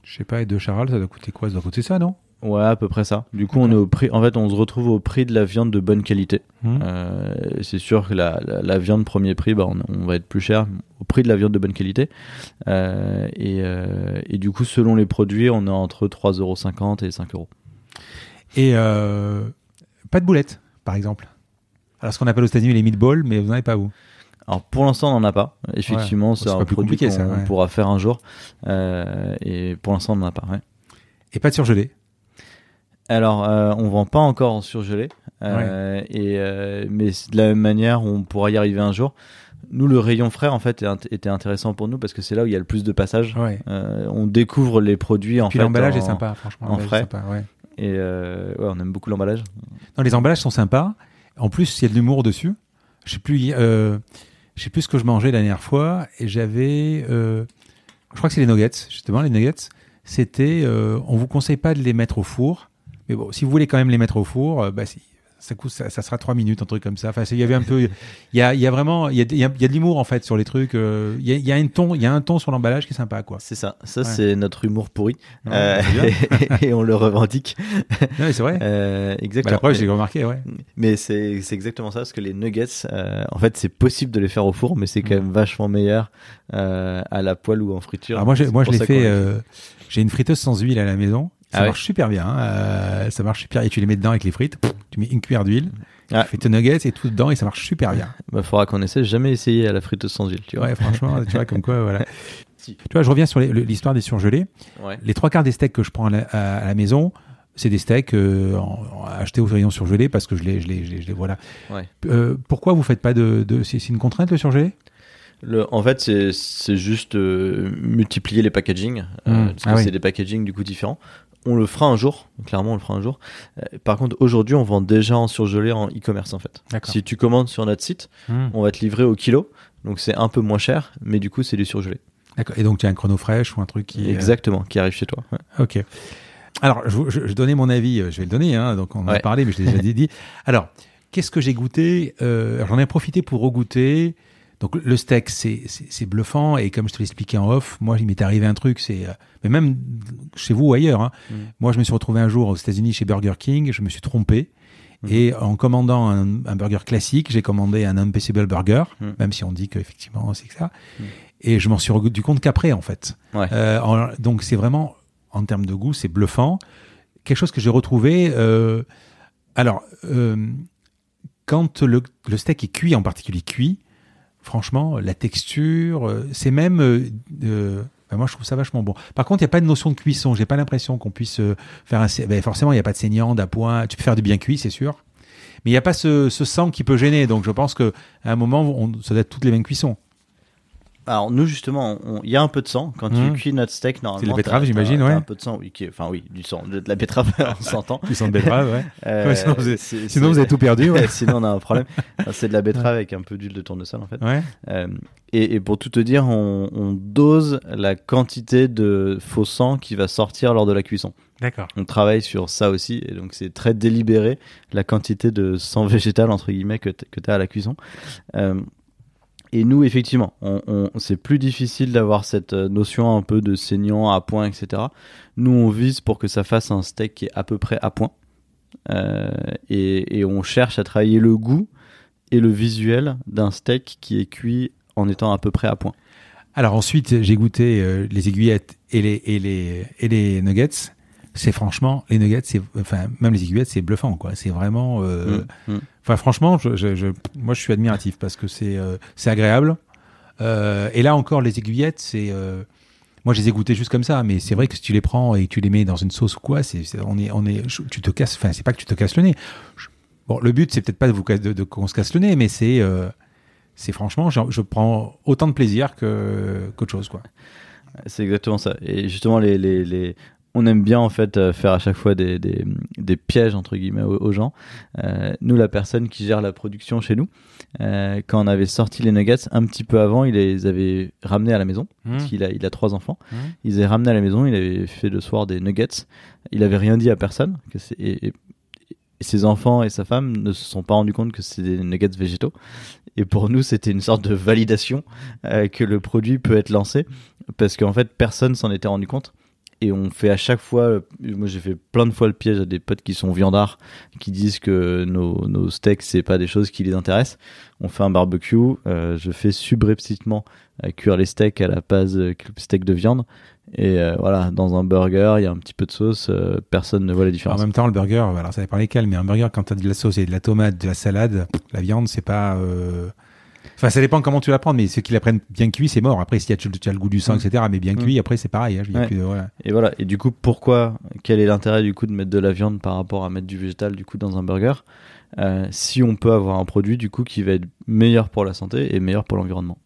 Je sais pas, et de Charal, ça doit coûter quoi? Ça doit coûter ça, non? Ouais, à peu près ça. Du coup, on est au prix. En fait, on se retrouve au prix de la viande de bonne qualité. Mmh. Euh, c'est sûr que la, la, viande premier prix, bah, on, va être plus cher au prix de la viande de bonne qualité. Euh, et, euh, et, du coup, selon les produits, on est entre 3,50€ et 5 euros. Et pas de boulettes, par exemple. Alors, ce qu'on appelle aux États-Unis les meatballs, mais vous n'en avez pas vous? Alors pour l'instant, on n'en a pas. Effectivement, c'est un produit qu'on pourra faire un jour. Euh, et pour l'instant, on n'en a pas. Et pas de surgelé Alors, euh, on vend pas encore en surgelé. Euh, et, mais de la même manière, on pourra y arriver un jour. Nous, le rayon frais, en fait, était intéressant pour nous parce que c'est là où il y a le plus de passages. on découvre les produits en Puis l'emballage est sympa, franchement. En frais. Et on aime beaucoup l'emballage. Non, les emballages sont sympas. En plus, il y a de l'humour dessus. Je sais plus je sais plus ce que je mangeais la dernière fois et j'avais, euh, je crois que c'est les nuggets, justement, les nuggets. C'était, euh, on vous conseille pas de les mettre au four, mais bon, si vous voulez quand même les mettre au four, euh, bah, ça, coûte, ça, sera trois minutes, un truc comme ça. Enfin, il y avait un peu, il y a, il y a vraiment, il y a, il y a, de l'humour en fait sur les trucs. Euh, il, y a, il y a un ton, il y a un ton sur l'emballage qui est sympa, quoi. C'est ça. Ça, c'est notre humour pourri. Euh, *laughs* et, on le revendique. c'est vrai. Euh, exactement. Bah, la preuve, j'ai remarqué, ouais. Mais c'est, exactement ça, parce que les nuggets, euh, en fait, c'est possible de les faire au four, mais c'est quand même vachement meilleur à la poêle ou en friture. Alors moi, moi, je l'ai fait. j'ai une friteuse sans huile à la maison. Ça ah marche super bien. Hein. ça marche super. Et tu les mets dedans avec les frites. tu mets une cuillère d'huile. Ah. Tu fais tes nuggets et tout dedans et ça marche super bien. *laughs* Bah, faudra qu'on essaie. Jamais essayé à la frite sans huile. Tu vois. Ouais, franchement, tu vois, comme quoi, *laughs* voilà. Tu vois, je reviens sur l'histoire des surgelés. Les trois quarts des steaks que je prends à la, maison, c'est des steaks euh, achetés au rayon surgelé parce que je les, je les, je les, voilà. Euh, pourquoi vous faites pas de, de c'est une contrainte le surgelé? Le, en fait, c'est juste euh, multiplier les packaging, mmh. parce que ah c'est des packaging du coup différents on le fera un jour, clairement on le fera un jour. Euh, par contre, aujourd'hui, on vend déjà en surgelé en e-commerce en fait. Si tu commandes sur notre site, hmm. on va te livrer au kilo, donc c'est un peu moins cher, mais du coup c'est du surgelé. D'accord. Et donc tu as un chrono fraîche ou un truc qui exactement qui arrive chez toi. Ok. Alors je, donnais mon avis, euh, je vais le donner, hein, donc on en a parlé, mais je l'ai déjà *laughs* dit. Alors qu'est-ce que j'ai goûté euh, J'en ai profité pour regoûter. Donc le steak, c'est bluffant et comme je te l'expliquais en off, moi il m'est arrivé un truc, c'est euh, mais même chez vous ou ailleurs. Hein, mm. Moi je me suis retrouvé un jour aux États-Unis chez Burger King, je me suis trompé mm. et en commandant un, burger classique, j'ai commandé un Unpassable Burger, mm. même si on dit qu'effectivement c'est que ça. Et je m'en suis rendu compte qu'après en fait. Euh, donc c'est vraiment en termes de goût, c'est bluffant. Quelque chose que j'ai retrouvé. Euh, alors quand le, le steak est cuit, en particulier cuit franchement, la texture, euh, c'est même, euh, Ben, moi, je trouve ça vachement bon. Par contre, il n'y a pas de notion de cuisson. J'ai pas l'impression qu'on puisse euh, faire un. Ben, forcément, il n'y a pas de saignant, d'appoint. Tu peux faire du bien cuit, c'est sûr. Mais il n'y a pas ce, sang qui peut gêner. Donc, je pense qu'à un moment, on, ça doit être toutes les mêmes cuissons. Alors nous justement, il y a un peu de sang quand tu mmh. cuis notre steak normalement. C'est de la betterave, j'imagine, ouais. Un peu de sang, oui, enfin oui, du sang, de, la betterave, *laughs* on s'entend. du sang de betterave, ouais. *laughs* Euh, sinon, vous avez, tout perdu. Ouais. *laughs* sinon on a un problème. c'est de la betterave avec un peu d'huile de tournesol en fait. Ouais. Euh, et, pour tout te dire, on, dose la quantité de faux sang qui va sortir lors de la cuisson. D'accord. On travaille sur ça aussi, et donc c'est très délibéré la quantité de sang végétal entre guillemets que tu as à la cuisson. Euh, et nous, effectivement, c'est plus difficile d'avoir cette euh, notion un peu de saignant à point, etc. Nous, on vise pour que ça fasse un steak qui est à peu près à point. Euh, et, on cherche à travailler le goût et le visuel d'un steak qui est cuit en étant à peu près à point. Alors ensuite, j'ai goûté euh, les aiguillettes et les nuggets c'est franchement les nuggets c'est enfin même les aiguillettes c'est bluffant quoi c'est vraiment euh, mm, mm. enfin franchement je, je, moi je suis admiratif parce que c'est euh, c'est agréable euh, et là encore les aiguillettes c'est moi je les ai goûtées juste comme ça mais c'est vrai que si tu les prends et tu les mets dans une sauce ou quoi c'est on est on est tu te casses enfin c'est pas que tu te casses le nez bon le but c'est peut-être pas de vous de, de qu'on se casse le nez mais c'est c'est franchement je, je, prends autant de plaisir que qu'autre chose quoi c'est exactement ça. Et justement, les, les, les, on aime bien en fait euh, faire à chaque fois des, des, des pièges entre guillemets aux, gens. Euh, nous, la personne qui gère la production chez nous, euh, quand on avait sorti les nuggets un petit peu avant, il les avait ramenés à la maison. Mmh. Parce il a, il a trois enfants. Mmh. Il les avait ramenés à la maison. Il avait fait le soir des nuggets. Il avait rien dit à personne. Que et, et, ses enfants et sa femme ne se sont pas rendus compte que c'était des nuggets végétaux. Et pour nous, c'était une sorte de validation euh, que le produit peut être lancé parce qu'en fait, personne s'en était rendu compte et on fait à chaque fois, moi j'ai fait plein de fois le piège à des potes qui sont viandards, qui disent que nos, nos steaks c'est pas des choses qui les intéressent. On fait un barbecue, euh, je fais subrepticement euh, cuire les steaks à la base euh, steak de viande. Et voilà, dans un burger, il y a un petit peu de sauce, personne ne voit la différence. En même temps, le burger, alors ça dépend lesquels, mais un burger, quand tu as de la sauce et de la tomate, de la salade, la viande, c'est pas. Enfin, ça dépend comment tu la prends, mais ceux qui la prennent bien cuit, c'est mort. Après, si tu as, le goût du sang, mm. etc., mais bien mm. cuit, après, c'est pareil. Hein, Et voilà. Et du coup, pourquoi Quel est l'intérêt du coup de mettre de la viande par rapport à mettre du végétal du coup dans un burger euh, Si on peut avoir un produit du coup qui va être meilleur pour la santé et meilleur pour l'environnement?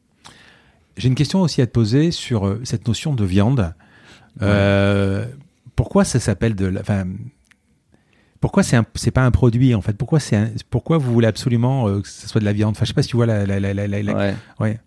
J'ai une question aussi à te poser sur euh, cette notion de viande. Euh, pourquoi ça s'appelle de la pourquoi c'est c'est pas un produit en fait? Pourquoi c'est pourquoi vous voulez absolument euh, que ce soit de la viande? Enfin, je sais pas si tu vois la, la, la, ouais. ouais.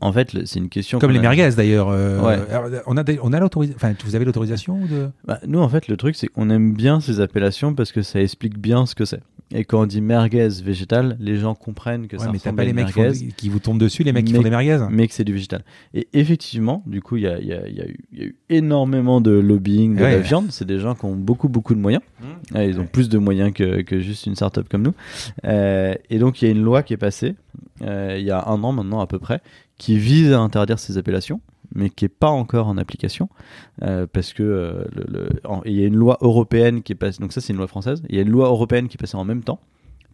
En fait, c'est une question. Comme les merguez d'ailleurs. Euh, on a, on a l'autorisation. Enfin, vous avez l'autorisation de. Bah, nous, en fait, le truc, c'est qu'on aime bien ces appellations parce que ça explique bien ce que c'est. Et quand on dit merguez végétal, les gens comprennent que ça mais ressemble pas les mecs qui, vous tombent dessus, les mecs qui font des merguez. Mais que c'est du végétal. Et effectivement, du coup, il y a, y, a, y a, eu énormément de lobbying de la viande. C'est des gens qui ont beaucoup, beaucoup de moyens. Mmh. Ils ont plus de moyens que, que juste une start-up comme nous. Euh, et donc, il y a une loi qui est passée euh, il y a un an maintenant à peu près qui vise à interdire ces appellations, mais qui n'est pas encore en application, euh, parce que euh, le, il y a une loi européenne qui est passée, donc ça c'est une loi française, il y a une loi européenne qui est passée en même temps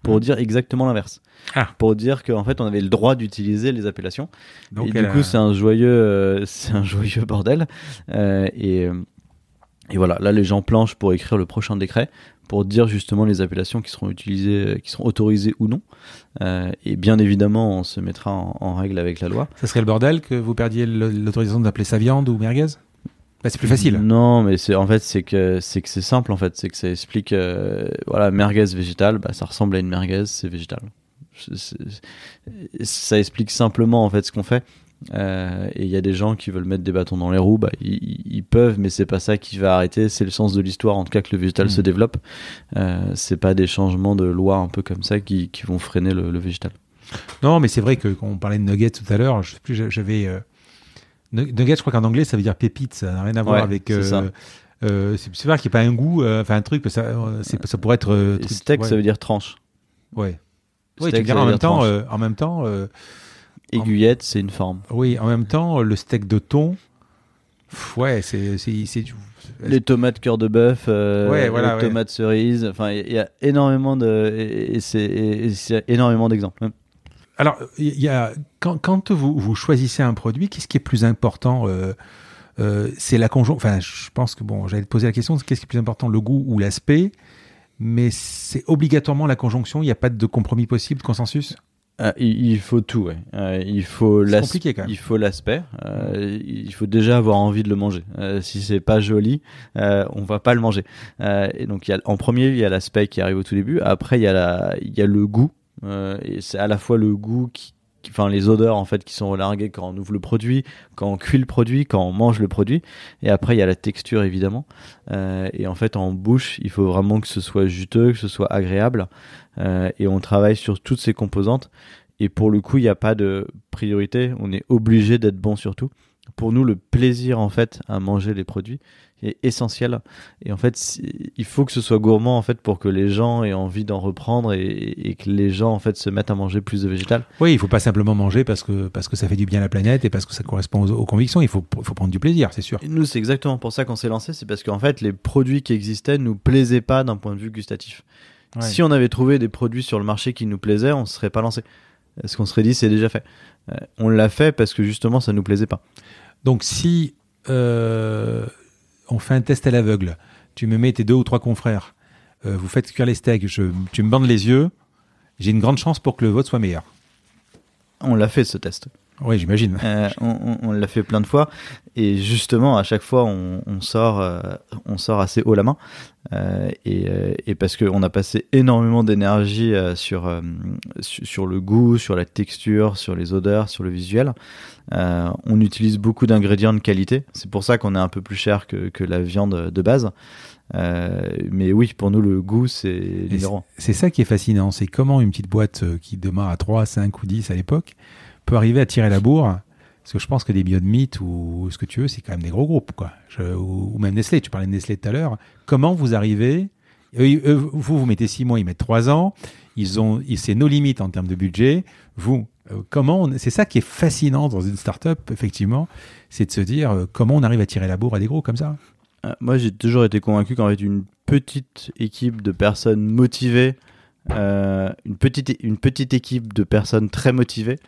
pour mmh. dire exactement l'inverse, ah. pour dire qu'en fait on avait le droit d'utiliser les appellations, donc et du coup c'est un joyeux, euh, *laughs* c'est un joyeux bordel, et et voilà, là les gens planchent pour écrire le prochain décret pour dire justement les appellations qui seront utilisées, euh, qui seront autorisées ou non. Euh, et bien évidemment, on se mettra en, règle avec la loi. Ça serait le bordel que vous perdiez l'autorisation d'appeler ça viande ou merguez? Bah, c'est plus facile. Non, mais c'est en fait c'est que c'est que c'est simple en fait, c'est que ça explique euh, voilà merguez végétale, bah, ça ressemble à une merguez, c'est végétal. ça explique simplement en fait ce qu'on fait. Euh, et il y a des gens qui veulent mettre des bâtons dans les roues, bah, ils, peuvent, mais c'est pas ça qui va arrêter. C'est le sens de l'histoire, en tout cas que le végétal se mm. développe. Euh, c'est pas des changements de loi un peu comme ça qui, qui vont freiner le, végétal. Non, mais c'est vrai que quand on parlait de nuggets tout à l'heure, je sais plus, j'avais euh, nuggets. Je crois qu'en anglais ça veut dire pépite, ça n'a rien à voir avec. Euh, euh, c'est vrai qu'il n'y a pas un goût, enfin un truc, ça, ça pourrait être. steak, ça veut dire tranche. Ouais. Oui, tu en même, temps, en même temps, Aiguillette, c'est une forme. Oui, en même temps, le steak de thon, ouais, c'est. Les tomates cœur de bœuf, euh, les tomates cerises, enfin, il y, a énormément de. Et c'est énormément d'exemples. Alors, il y a, quand, quand vous, vous, choisissez un produit, qu'est-ce qui est plus important euh, c'est la conjonction. Enfin, je pense que bon, j'allais te poser la question qu'est-ce qui est plus important, le goût ou l'aspect Mais c'est obligatoirement la conjonction. Il n'y a pas de compromis possible, de consensus? Euh, il, faut tout, ouais. Euh, il faut l'aspect. Il faut l'aspect. Euh, il faut déjà avoir envie de le manger. si c'est pas joli, on va pas le manger. et donc, il y a, en premier, il y a l'aspect qui arrive au tout début. Après, il y a la, il y a le goût. et c'est à la fois le goût qui, enfin les odeurs en fait qui sont relarguées quand on ouvre le produit, quand on cuit le produit, quand on mange le produit. Et après il y a la texture évidemment. et en fait en bouche, il faut vraiment que ce soit juteux, que ce soit agréable. Euh, et on travaille sur toutes ces composantes. Et pour le coup, il n'y a pas de priorité. On est obligé d'être bon sur tout. Pour nous, le plaisir en fait à manger les produits est essentiel. Et en fait, il faut que ce soit gourmand en fait pour que les gens aient envie d'en reprendre et, que les gens en fait se mettent à manger plus de végétal. Oui, il faut pas simplement manger parce que parce que ça fait du bien à la planète et parce que ça correspond aux, convictions. Il faut faut prendre du plaisir, c'est sûr. nous, c'est exactement pour ça qu'on s'est lancé. C'est parce qu'en fait, les produits qui existaient nous plaisaient pas d'un point de vue gustatif. Si on avait trouvé des produits sur le marché qui nous plaisaient, on ne serait pas lancé. Est-ce qu'on serait dit c'est déjà fait euh, On l'a fait parce que justement ça nous plaisait pas. Donc si euh, on fait un test à l'aveugle, tu me mets tes deux ou trois confrères, euh, vous faites cuire les steaks, tu me bandes les yeux, j'ai une grande chance pour que le vote soit meilleur. On l'a fait ce test. Oui, j'imagine. Euh, on, l'a fait plein de fois et justement à chaque fois on, sort, euh, on sort assez haut la main euh, et, parce qu'on a passé énormément d'énergie sur sur le goût, sur la texture, sur les odeurs, sur le visuel. on utilise beaucoup d'ingrédients de qualité. C'est pour ça qu'on est un peu plus cher que, que la viande de base. mais oui, pour nous, le goût, c'est C'est ça qui est fascinant. C'est comment une petite boîte qui démarre à 3, 5 ou 10 à l'époque peut arriver à tirer la bourre. Parce que je pense que des Beyond ou ce que tu veux, c'est quand même des gros groupes, quoi. ou, même Nestlé, tu parlais de Nestlé tout à l'heure. Comment vous arrivez Vous, vous mettez six mois, ils mettent trois ans. Ils ont, c'est nos limites en termes de budget. Vous, euh, comment C'est ça qui est fascinant dans une start-up, effectivement, c'est de se dire euh, comment on arrive à tirer la bourre à des gros comme ça? Euh, moi, j'ai toujours été convaincu qu'en fait, une petite équipe de personnes motivées euh, une, petite, une petite équipe de personnes très motivées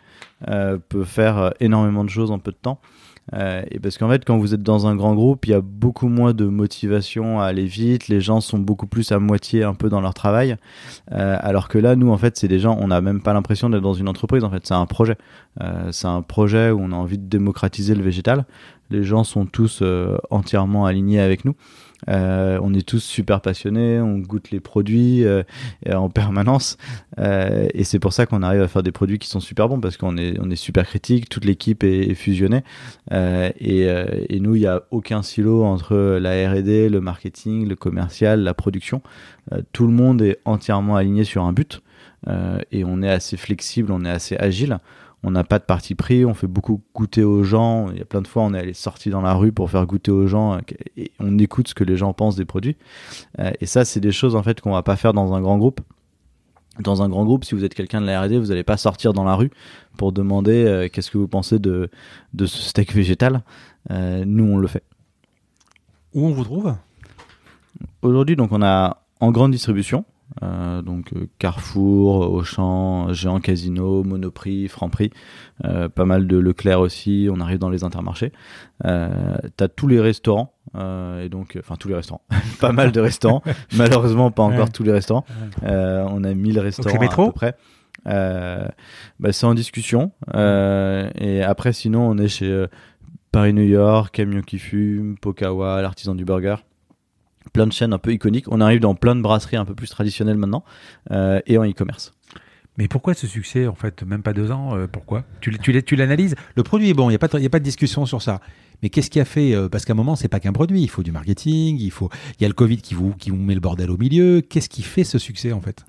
euh, peut faire euh, énormément de choses en peu de temps. et parce qu'en fait, quand vous êtes dans un grand groupe, il y a beaucoup moins de motivation à aller vite. Les gens sont beaucoup plus à moitié un peu dans leur travail. alors que là, nous, en fait, c'est des gens, on n'a même pas l'impression d'être dans une entreprise. En fait, c'est un projet. c'est un projet où on a envie de démocratiser le végétal. Les gens sont tous entièrement alignés avec nous. Euh, on est tous super passionnés, on goûte les produits euh, en permanence. Euh, et c'est pour ça qu'on arrive à faire des produits qui sont super bons parce qu'on est, on est super critique, toute l'équipe est, fusionnée. Et, et, nous, il n'y a aucun silo entre la RD, le marketing, le commercial, la production. tout le monde est entièrement aligné sur un but. et on est assez flexible, on est assez agile on n'a pas de parti pris, on fait beaucoup goûter aux gens. Il y a plein de fois, on est allé sortir dans la rue pour faire goûter aux gens et on écoute ce que les gens pensent des produits. Euh, et ça, c'est des choses en fait qu'on va pas faire dans un grand groupe. Dans un grand groupe, si vous êtes quelqu'un de la R&D, vous n'allez pas sortir dans la rue pour demander euh, qu'est-ce que vous pensez de, de ce steak végétal. Euh, nous, on le fait. Où on vous trouve? Aujourd'hui, donc on a en grande distribution. Euh, donc euh, Carrefour, Auchan, Géant Casino, Monoprix, Franprix, euh, pas mal de Leclerc aussi, on arrive dans les intermarchés. Euh, T'as tous les restaurants, et donc, enfin tous les restaurants, *laughs* pas mal de restaurants, *laughs* malheureusement pas encore tous les restaurants. on a 1000 restaurants à peu près. Bah, c'est en discussion. et après, sinon, on est chez Paris-New York, Camion qui fume, Pokawa, l'artisan du burger plein de chaînes un peu iconiques. On arrive dans plein de brasseries un peu plus traditionnelles maintenant euh, et en e-commerce. Mais pourquoi ce succès, en fait, même pas deux ans euh, Pourquoi? Tu, tu, tu l'analyses Le produit est bon, il n'y a, pas de, a pas de discussion sur ça. Mais qu'est-ce qui a fait euh, Parce qu'à un moment, c'est pas qu'un produit, il faut du marketing, il faut, il y a le Covid qui vous, qui vous met le bordel au milieu. Qu'est-ce qui fait ce succès, en fait?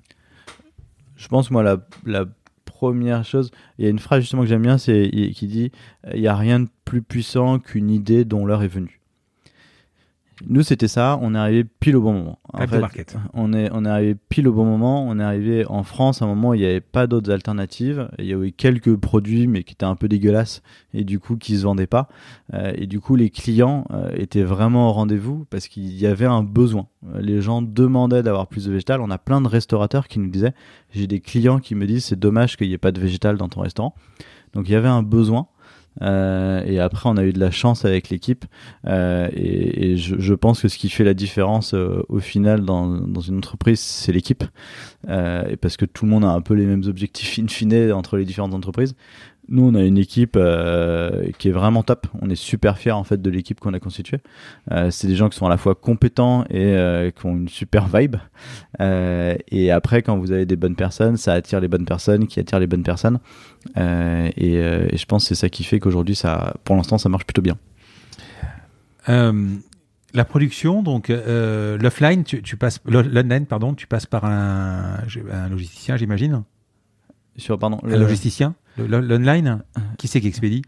Je pense, moi, la, la première chose, il y a une phrase justement que j'aime bien, c'est qui dit il n'y a rien de plus puissant qu'une idée dont l'heure est venue. Nous, c'était ça. On est arrivé pile au bon moment. En fait, on est, on est arrivé pile au bon moment. On est arrivé en France à un moment où il n'y avait pas d'autres alternatives. Il y avait quelques produits, mais qui étaient un peu dégueulasses et du coup qui se vendaient pas. Euh, et du coup, les clients euh, étaient vraiment au rendez-vous parce qu'il y avait un besoin. Les gens demandaient d'avoir plus de végétal. On a plein de restaurateurs qui nous disaient j'ai des clients qui me disent c'est dommage qu'il n'y ait pas de végétal dans ton restaurant. Donc il y avait un besoin. Et après, on a eu de la chance avec l'équipe. et, je, pense que ce qui fait la différence au final dans, dans une entreprise, c'est l'équipe. et parce que tout le monde a un peu les mêmes objectifs in fine entre les différentes entreprises. Nous, on a une équipe euh, qui est vraiment top. On est super fiers en fait de l'équipe qu'on a constituée. Euh, c'est des gens qui sont à la fois compétents et euh, qui ont une super vibe. et après, quand vous avez des bonnes personnes, ça attire les bonnes personnes, qui attirent les bonnes personnes. Et, je pense que c'est ça qui fait qu'aujourd'hui, ça, pour l'instant, ça marche plutôt bien. la production, donc l'offline, tu, passes l'online, pardon, tu passes par un, un logisticien, j'imagine? Sur pardon, un logisticien? L'online Qui c'est qui expédie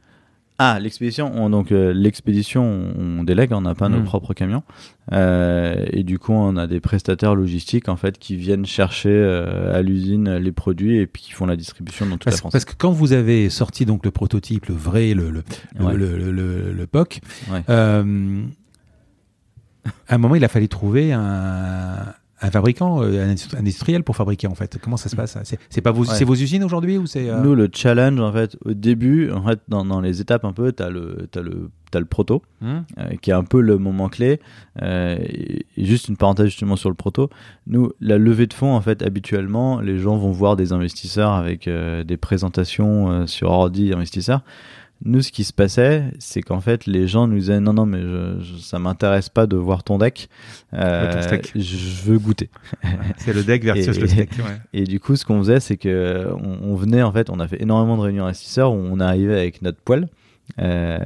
ah, l'expédition, donc euh, l'expédition, on délègue, on n'a pas nos hmm. propres camions, euh, et du coup, on a des prestataires logistiques en fait qui viennent chercher euh, à l'usine les produits et puis qui font la distribution dans toute parce, la France. Parce que quand vous avez sorti donc le prototype, le vrai, le le, le, le, POC, à un moment, il a fallu trouver un, un fabricant, euh, un industriel pour fabriquer en fait. Comment ça se passe C'est pas vos, c'est vos usines aujourd'hui ou c'est euh Nous le challenge en fait au début, en fait dans, dans les étapes un peu, t'as le as le as le proto mmh. euh, qui est un peu le moment clé. et, juste une parenthèse justement sur le proto. Nous la levée de fonds en fait habituellement les gens vont voir des investisseurs avec des présentations sur ordi investisseurs. Nous, ce qui se passait, c'est qu'en fait, les gens nous disaient non, non, mais je, ça m'intéresse pas de voir ton deck. Euh, je veux goûter. c'est le deck versus *laughs* le steak. Et du coup, ce qu'on faisait, c'est que on, venait en fait, on a fait énormément de réunions investisseurs où on arrivait avec notre poêle. Euh,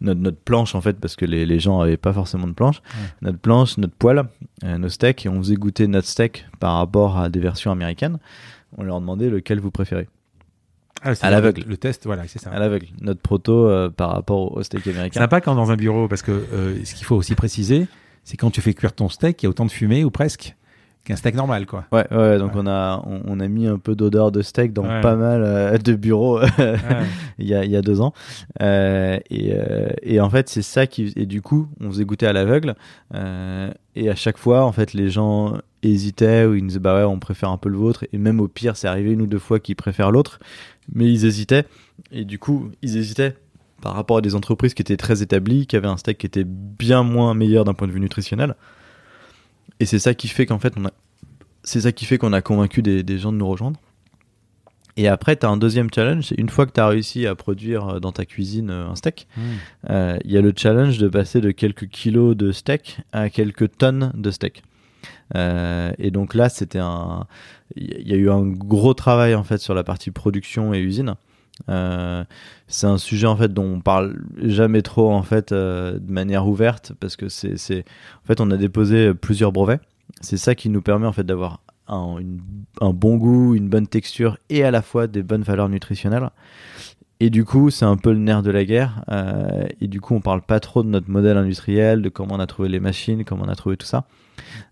notre, notre, planche en fait parce que les, les gens avaient pas forcément de planche notre planche notre poêle euh, nos steaks et on faisait goûter notre steak par rapport à des versions américaines on leur demandait lequel vous préférez ah, à l'aveugle. Le, test, voilà, c'est ça. À l'aveugle. Notre proto euh, par rapport au steak américain. C'est sympa quand dans un bureau, parce que euh, ce qu'il faut aussi préciser, c'est quand tu fais cuire ton steak, il y a autant de fumée ou presque qu'un steak normal, quoi. Ouais, ouais. Donc on a on, a mis un peu d'odeur de steak dans pas mal euh, de bureaux *laughs* il y a il y a deux ans. et et en fait c'est ça qui et du coup on faisait goûter à l'aveugle et à chaque fois en fait les gens hésitaient ou ils nous disaient bah ouais on préfère un peu le vôtre et même au pire c'est arrivé une ou deux fois qu'ils préfèrent l'autre mais ils hésitaient. Et du coup, ils hésitaient par rapport à des entreprises qui étaient très établies, qui avaient un steak qui était bien moins meilleur d'un point de vue nutritionnel. Et c'est ça qui fait qu'en fait, on a, c'est ça qui fait qu'on a convaincu des, des, gens de nous rejoindre. Et après, tu as un deuxième challenge, c'est une fois que tu as réussi à produire euh, dans ta cuisine euh, un steak, mmh. euh, il y a le challenge de passer de quelques kilos de steak à quelques tonnes de steak. Euh, et donc là, c'était un, il y a eu un gros travail en fait sur la partie production et usine. Euh, c'est un sujet en fait dont on parle jamais trop en fait euh, de manière ouverte parce que c'est, en fait, on a déposé plusieurs brevets. C'est ça qui nous permet en fait d'avoir un bon goût, une bonne texture et à la fois des bonnes valeurs nutritionnelles. Et du coup, c'est un peu le nerf de la guerre. Euh, et du coup, on parle pas trop de notre modèle industriel, de comment on a trouvé les machines, comment on a trouvé tout ça.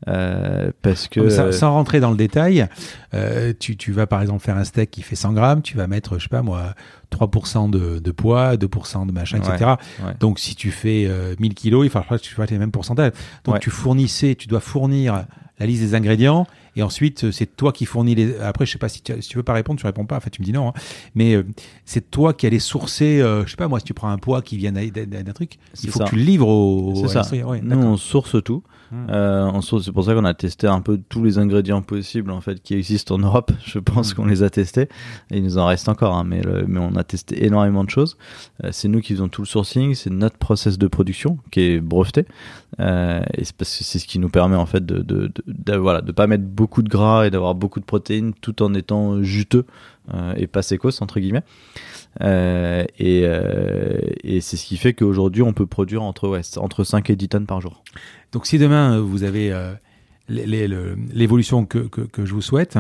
Euh, parce que sans, rentrer dans le détail, euh, tu, tu, vas par exemple faire un steak qui fait 100 grammes, tu vas mettre, je sais pas moi, 3% de, de, poids, 2% de machin, etc. Donc si tu fais 1000 kilos, il faudra que tu fasses les mêmes pourcentages. Donc tu fournissais, tu dois fournir la liste des ingrédients et ensuite, euh, c'est toi qui fournis les. Après, je sais pas si tu, si tu veux pas répondre, tu réponds pas. En fait, tu me dis non. Hein. Mais euh, c'est toi qui allais sourcer. Euh, je sais pas moi, si tu prends un poids qui vient d'un truc, il faut que tu le livres au. C'est ça. Nous, on source tout. Hmm. Euh, c'est pour ça qu'on a testé un peu tous les ingrédients possibles en fait qui existent en Europe. *laughs* Je pense hmm. qu'on les a testés. Et il nous en reste encore, hein, mais, mais on a testé énormément de choses. Euh, c'est nous qui faisons tout le sourcing, c'est notre process de production qui est breveté. Euh, et c'est parce que c'est ce qui nous permet en fait de, de, de, voilà, de pas mettre beaucoup de gras et d'avoir beaucoup de protéines tout en étant juteux et pas sécos entre guillemets. Euh, et, euh, et c'est ce qui fait qu'aujourd'hui, on peut produire entre, ouais, entre 5 et 10 tonnes par jour. Donc si demain, euh, vous avez l'évolution que, que, je vous souhaite,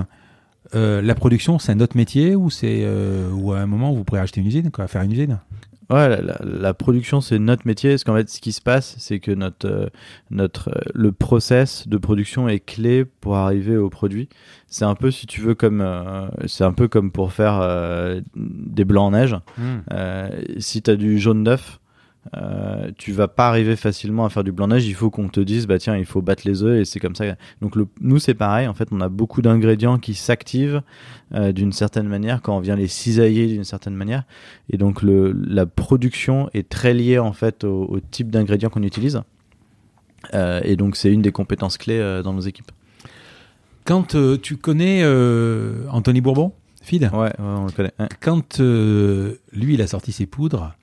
la production, c'est un autre métier ou c'est ou à un moment vous pourrez acheter une usine, faire une usine? Ouais, la, production c'est notre métier. Parce qu'en fait, ce qui se passe, c'est que notre euh, notre euh, le process de production est clé pour arriver au produit. C'est un peu, si tu veux, comme euh, c'est un peu comme pour faire des blancs en neige. Hmm. si tu as du jaune d'œuf, euh, tu vas pas arriver facilement à faire du blanc neige. Il faut qu'on te dise, bah tiens, il faut battre les œufs et c'est comme ça. Donc le, nous c'est pareil. En fait, on a beaucoup d'ingrédients qui s'activent euh, d'une certaine manière quand on vient les cisailler d'une certaine manière. Et donc le, la production est très liée en fait au, type d'ingrédients qu'on utilise. Euh, et donc c'est une des compétences clés dans nos équipes. Quand tu connais Anthony Bourbon, Fid? Ouais, on le connaît. Quand lui il a sorti ses poudres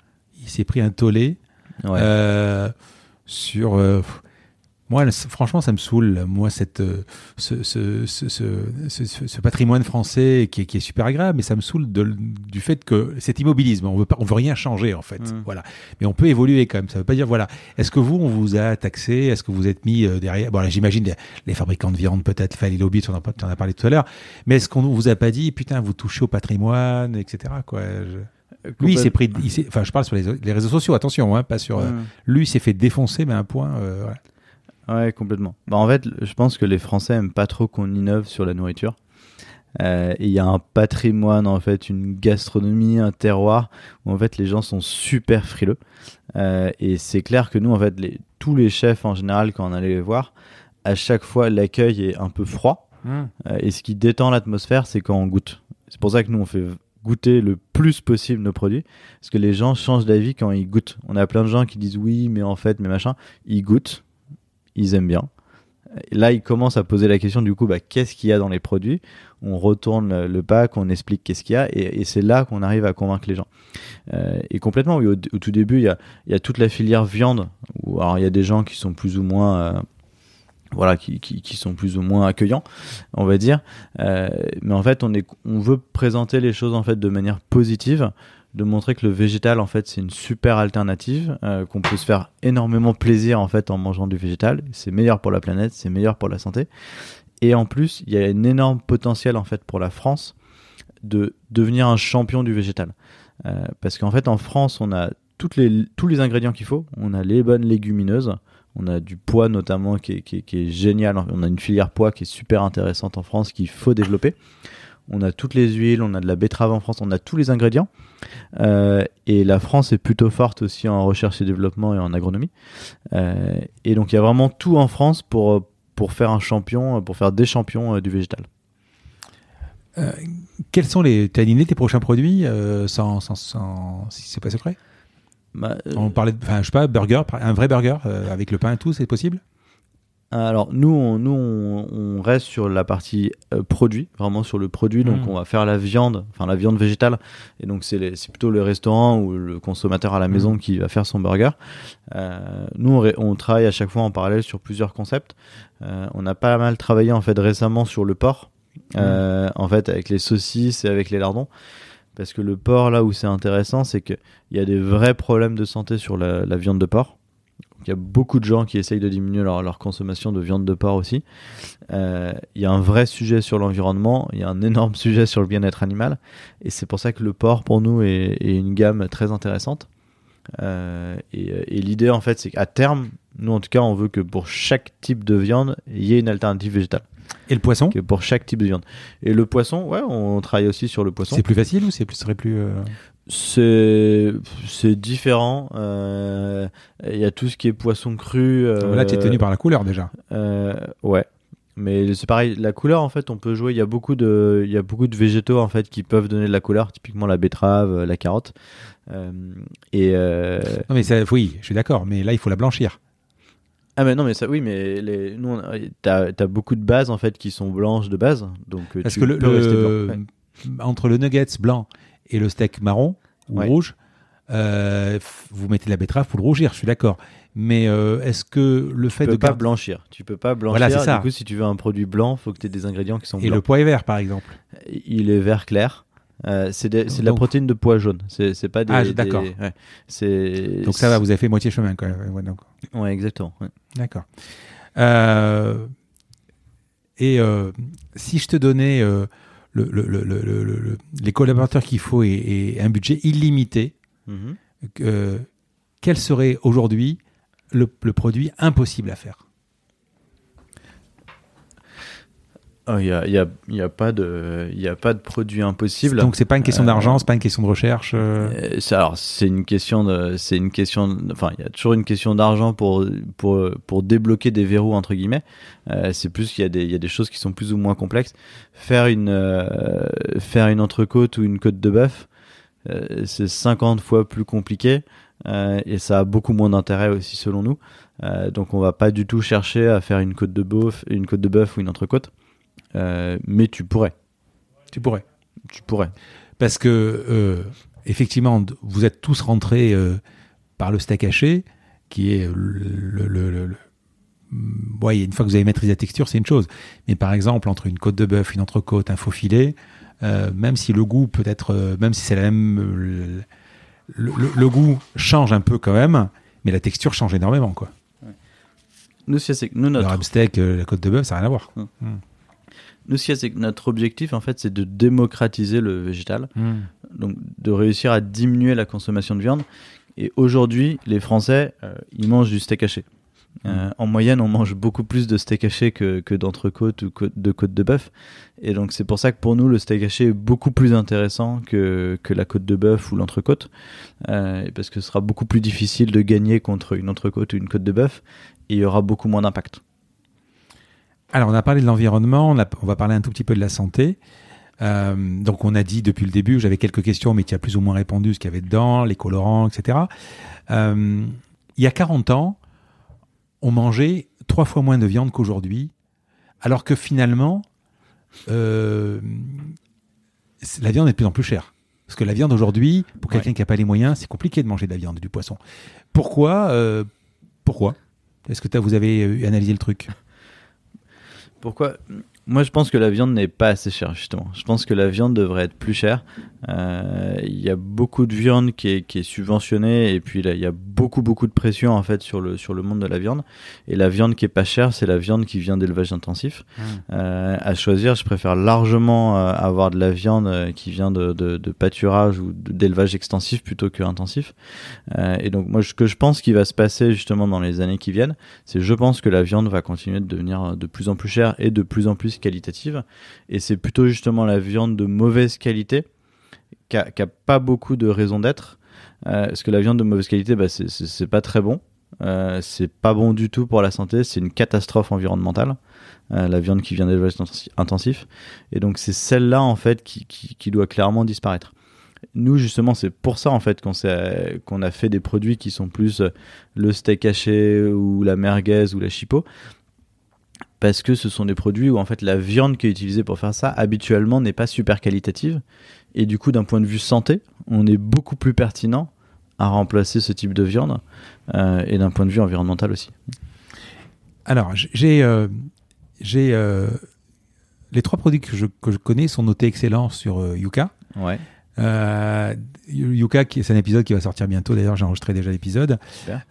il s'est pris un tollé euh, sur. Euh, moi, franchement, ça me saoule. Moi, cette, euh, ce, ce, ce, ce patrimoine français qui est, qui est, super agréable, mais ça me saoule de, du fait que cet immobilisme, on veut pas, on veut rien changer en fait. Mm. Voilà. Mais on peut évoluer quand même. Ça veut pas dire voilà. Est-ce que vous, on vous a taxé? Est-ce que vous êtes mis derrière? Bon, j'imagine les, fabricants de viande peut-être, Fali Lobby, tu en, en as parlé tout à l'heure. Mais est-ce qu'on vous a pas dit putain, vous touchez au patrimoine, etc. Quoi. Lui, il s'est pris. enfin, je parle sur les, réseaux sociaux, attention, hein, pas sur. Euh, lui, il s'est fait défoncer, mais à un point. Euh, ouais. complètement. Bah, en fait, je pense que les Français aiment pas trop qu'on innove sur la nourriture. Euh, il y a un patrimoine, en fait, une gastronomie, un terroir où en fait les gens sont super frileux. et c'est clair que nous, en fait, les, tous les chefs en général, quand on allait les voir, à chaque fois l'accueil est un peu froid. Mmh. et ce qui détend l'atmosphère, c'est quand on goûte. C'est pour ça que nous, on fait goûter le plus possible nos produits parce que les gens changent d'avis quand ils goûtent. On a plein de gens qui disent oui, mais en fait, mais machin, ils goûtent, ils aiment bien. là, ils commencent à poser la question du coup, bah, qu'est-ce qu'il y a dans les produits? On retourne le pack, on explique qu'est-ce qu'il y a, et, c'est là qu'on arrive à convaincre les gens. Euh, et complètement, oui, au, tout début, il y a, y a, toute la filière viande, où alors il y a des gens qui sont plus ou moins euh, voilà, qui, qui, sont plus ou moins accueillants, on va dire. Euh, mais en fait, on, est, on veut présenter les choses en fait de manière positive, de montrer que le végétal en fait c'est une super alternative, euh, qu'on peut se faire énormément plaisir en fait en mangeant du végétal. C'est meilleur pour la planète, c'est meilleur pour la santé. Et en plus, il y a un énorme potentiel en fait pour la France de devenir un champion du végétal. Euh, parce qu'en fait, en France, on a toutes les, tous les ingrédients qu'il faut. On a les bonnes légumineuses, on a du poids notamment qui est, génial. On a une filière poids qui est super intéressante en France qu'il faut développer. On a toutes les huiles, on a de la betterave en France, on a tous les ingrédients. Euh, et la France est plutôt forte aussi en recherche et développement et en agronomie. Euh, et donc il y a vraiment tout en France pour, pour faire un champion, pour faire des champions euh, du végétal. quels sont les. T'as tes prochains produits sans, sans, sans, si c'est pas secret? Bah, euh, on parlait, enfin, je sais pas, burger, un vrai burger euh, avec le pain et tout, c'est possible? Alors nous, on, nous on, reste sur la partie euh, produit, vraiment sur le produit. Donc hmm. on va faire la viande, enfin la viande végétale. Et donc c'est plutôt le restaurant ou le consommateur à la maison hmm. qui va faire son burger. nous on, travaille à chaque fois en parallèle sur plusieurs concepts. on a pas mal travaillé en fait récemment sur le porc, hmm. en fait avec les saucisses et avec les lardons. Parce que le porc, là où c'est intéressant, c'est qu'il y a des vrais problèmes de santé sur la, viande de porc. Il y a beaucoup de gens qui essayent de diminuer leur, consommation de viande de porc aussi. Euh, il y a un vrai sujet sur l'environnement, il y a un énorme *laughs* sujet sur le bien-être animal. Et c'est pour ça que le porc, pour nous, est, une gamme très intéressante. Euh, et, et l'idée, en fait, c'est qu'à terme, nous, en tout cas, on veut que pour chaque type de viande, il y ait une alternative végétale. Et le poisson Pour chaque type de viande. Et le poisson, ouais, on travaille aussi sur le poisson. C'est plus facile ou c'est plus, serait plus. Euh, c'est c'est différent. Euh, il y a tout ce qui est poisson cru. Euh, là, tu es tenu par la couleur déjà. ouais. Mais c'est pareil, la couleur en fait, on peut jouer. Il y a beaucoup de, il y a beaucoup de végétaux en fait qui peuvent donner de la couleur, typiquement la betterave, la carotte. et non mais ça, oui, je suis d'accord. Mais là, il faut la blanchir. Ah mais non mais ça oui mais les nous t'as as beaucoup de bases en fait qui sont blanches de base donc euh, parce que le, entre le nuggets blanc et le steak marron ou rouge euh, vous mettez de la betterave pour le rougir je suis d'accord. Mais euh, est-ce que le fait tu peux de pas blanchir. Tu peux pas blanchir. Voilà, ça. du coup si tu veux un produit blanc faut que tu aies des ingrédients qui sont blancs et le pois est vert par exemple. Il est vert clair euh, c'est de, de la protéine de pois jaune. C'est pas des. Ah, d'accord. Ouais, donc ça va, vous avez fait moitié chemin, quoi. Ouais, donc. ouais exactement. D'accord. Euh, et euh, si je te donnais le, le, les collaborateurs qu'il faut et, un budget illimité, mm-hmm. quel serait aujourd'hui le, produit impossible à faire? Il n'y a, y a, y a, pas de, il a pas de produit impossible. Donc c'est pas une question euh, d'argent, c'est pas une question de recherche. Euh euh, alors c'est une question de, c'est une question, enfin il y a toujours une question d'argent pour pour pour débloquer des verrous entre guillemets. c'est plus qu'il y a des il y a des choses qui sont plus ou moins complexes. Faire une faire une entrecôte ou une côte de bœuf, c'est 50 fois plus compliqué et ça a beaucoup moins d'intérêt aussi selon nous. donc on va pas du tout chercher à faire une côte de bœuf, une côte de bœuf ou une entrecôte. Euh, mais tu pourrais. Tu pourrais. Tu pourrais. Parce que, euh, effectivement, vous êtes tous rentrés euh, par le steak haché, qui est le. le, une fois que vous avez maîtrisé la texture, c'est une chose. Mais par exemple, entre une côte de bœuf, une entrecôte, un faux filet, même si le goût peut être. même si c'est la même. Le, goût change un peu quand même, mais la texture change énormément, quoi. Nous, c'est nous, notre... Le steak, la côte de bœuf, ça n'a rien à voir. Hum. Hum. Nous, ce c'est que notre objectif, en fait, c'est de démocratiser le végétal. Hmm. Donc, de réussir à diminuer la consommation de viande. Et aujourd'hui, les Français, euh, ils mangent du steak haché. Euh, hmm. en moyenne, on mange beaucoup plus de steak haché que, que d'entrecôte ou de côte de bœuf. Et donc, c'est pour ça que pour nous, le steak haché est beaucoup plus intéressant que, que la côte de bœuf ou l'entrecôte. Euh, parce que ce sera beaucoup plus difficile de gagner contre une entrecôte ou une côte de bœuf. Et il y aura beaucoup moins d'impact. Alors, on a parlé de l'environnement, on, va parler un tout petit peu de la santé. Euh, donc, on a dit depuis le début, j'avais quelques questions, mais tu as plus ou moins répondu ce qu'il y avait dedans, les colorants, etc. Euh, il y a 40 ans, on mangeait trois fois moins de viande qu'aujourd'hui, alors que finalement, euh, la viande est de plus en plus chère. Parce que la viande aujourd'hui, pour quelqu'un qui n'a pas les moyens, c'est compliqué de manger de la viande, du poisson. Pourquoi Pourquoi? Est-ce que vous avez analysé le truc? Pourquoi Moi, je pense que la viande n'est pas assez chère, justement. Je pense que la viande devrait être plus chère. Euh, il y a beaucoup de viande qui est, qui est subventionnée et puis là, il y a beaucoup beaucoup de pression en fait sur le sur le monde de la viande. Et la viande qui est pas chère, c'est la viande qui vient d'élevage intensif. Mmh. Euh, à choisir, je préfère largement euh, avoir de la viande qui vient de, de, de pâturage ou d'élevage extensif plutôt que intensif. Et donc moi, ce que je pense qui va se passer justement dans les années qui viennent, c'est je pense que la viande va continuer de devenir de plus en plus chère et de plus en plus qualitative. Et c'est plutôt justement la viande de mauvaise qualité qui a, pas beaucoup de raison d'être. Euh, parce que la viande de mauvaise qualité, bah, c'est pas très bon. Euh, c'est pas bon du tout pour la santé. C'est une catastrophe environnementale. Euh, la viande qui vient d'élevage intensif. Et donc c'est celle-là en fait qui, qui, doit clairement disparaître. Nous justement, c'est pour ça en fait qu'on qu'on a fait des produits qui sont plus le steak haché ou la merguez ou la chipot parce que ce sont des produits où en fait la viande qui est utilisée pour faire ça habituellement n'est pas super qualitative et du coup, d'un point de vue santé, on est beaucoup plus pertinent à remplacer ce type de viande euh, et d'un point de vue environnemental aussi. Alors, j'ai euh, j'ai euh, les trois produits que je, que je, connais sont notés excellents sur Yuka. Ouais. Yuka, c'est un épisode qui va sortir bientôt. D'ailleurs, j'ai enregistré déjà l'épisode.